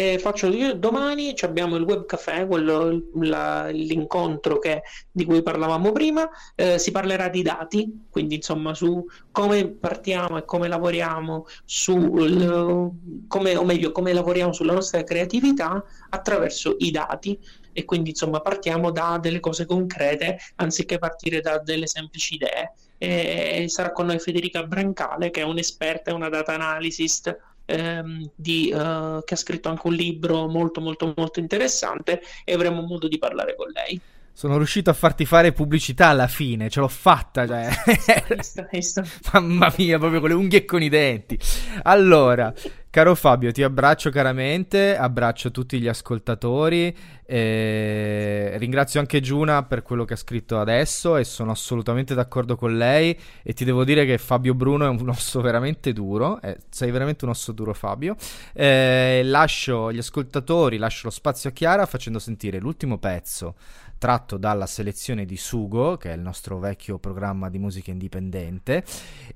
E faccio io domani abbiamo il web caffè, quello, la- l'incontro che- di cui parlavamo prima, eh, si parlerà di dati, quindi insomma su come partiamo e come lavoriamo sul, come, o meglio, come lavoriamo sulla nostra creatività attraverso i dati e quindi insomma partiamo da delle cose concrete anziché partire da delle semplici idee. E sarà con noi Federica Brancale che è un'esperta, una data analyst ehm, di, eh, che ha scritto anche un libro molto molto molto interessante e avremo modo di parlare con lei. Sono riuscito a farti fare pubblicità alla fine, ce l'ho fatta. Cioè. [LAUGHS] Visto, visto. Mamma mia, proprio con le unghie e con i denti. Allora, caro Fabio, ti abbraccio caramente, abbraccio tutti gli ascoltatori. eh, ringrazio anche Giuna per quello che ha scritto adesso e sono assolutamente d'accordo con lei. E ti devo dire che Fabio Bruno è un osso veramente duro. eh, sei veramente un osso duro, Fabio. Eh, lascio gli ascoltatori, lascio lo spazio a Chiara facendo sentire l'ultimo pezzo tratto dalla selezione di Sugo, che è il nostro vecchio programma di musica indipendente,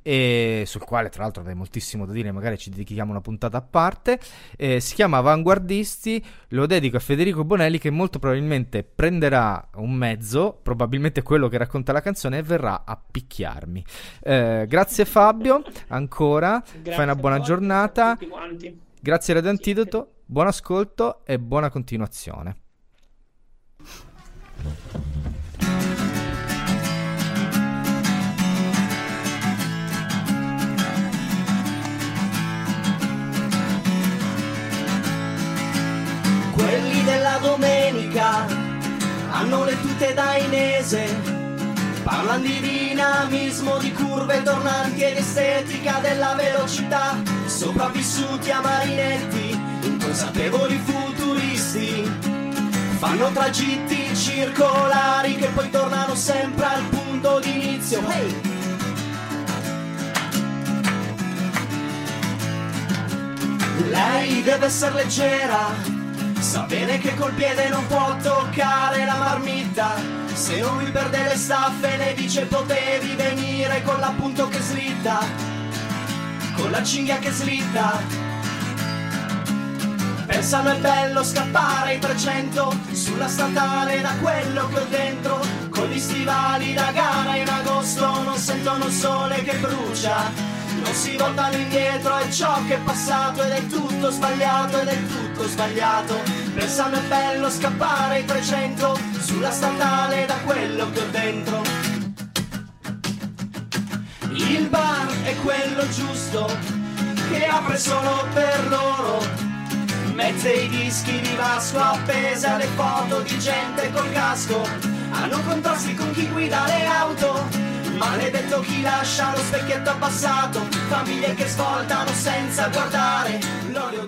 e sul quale tra l'altro avrei moltissimo da dire, magari ci dedichiamo una puntata a parte. Eh, si chiama Avanguardisti, lo dedico a Federico Bonelli che molto probabilmente prenderà un mezzo, probabilmente quello che racconta la canzone, e verrà a picchiarmi. Eh, grazie Fabio, ancora, Grazie fai una buona voi, giornata, grazie Radio Antidoto, buon ascolto e buona continuazione. Quelli della domenica hanno le tute da Inese. Parlano di dinamismo, di curve tornanti ed estetica della velocità. Sopravvissuti a marinetti, inconsapevoli futuristi. Fanno tragitti circolari che poi tornano sempre al punto di inizio. Hey! Lei deve essere leggera, sa bene che col piede non può toccare la marmitta. Se non lui perde le staffe ne dice potevi venire con l'appunto che slitta, con la cinghia che slitta. Pensano è bello scappare i 300 sulla statale da quello che ho dentro, con gli stivali da gara in agosto non sentono il sole che brucia. Non si voltano indietro, è ciò che è passato ed è tutto sbagliato ed è tutto sbagliato. Pensano è bello scappare i 300 sulla statale da quello che ho dentro. Il bar è quello giusto che apre solo per loro. Mette i dischi di Vasco appese alle foto di gente col casco. Hanno contrasti con chi guida le auto. Maledetto chi lascia lo specchietto abbassato. Famiglie che svoltano senza guardare. L'olio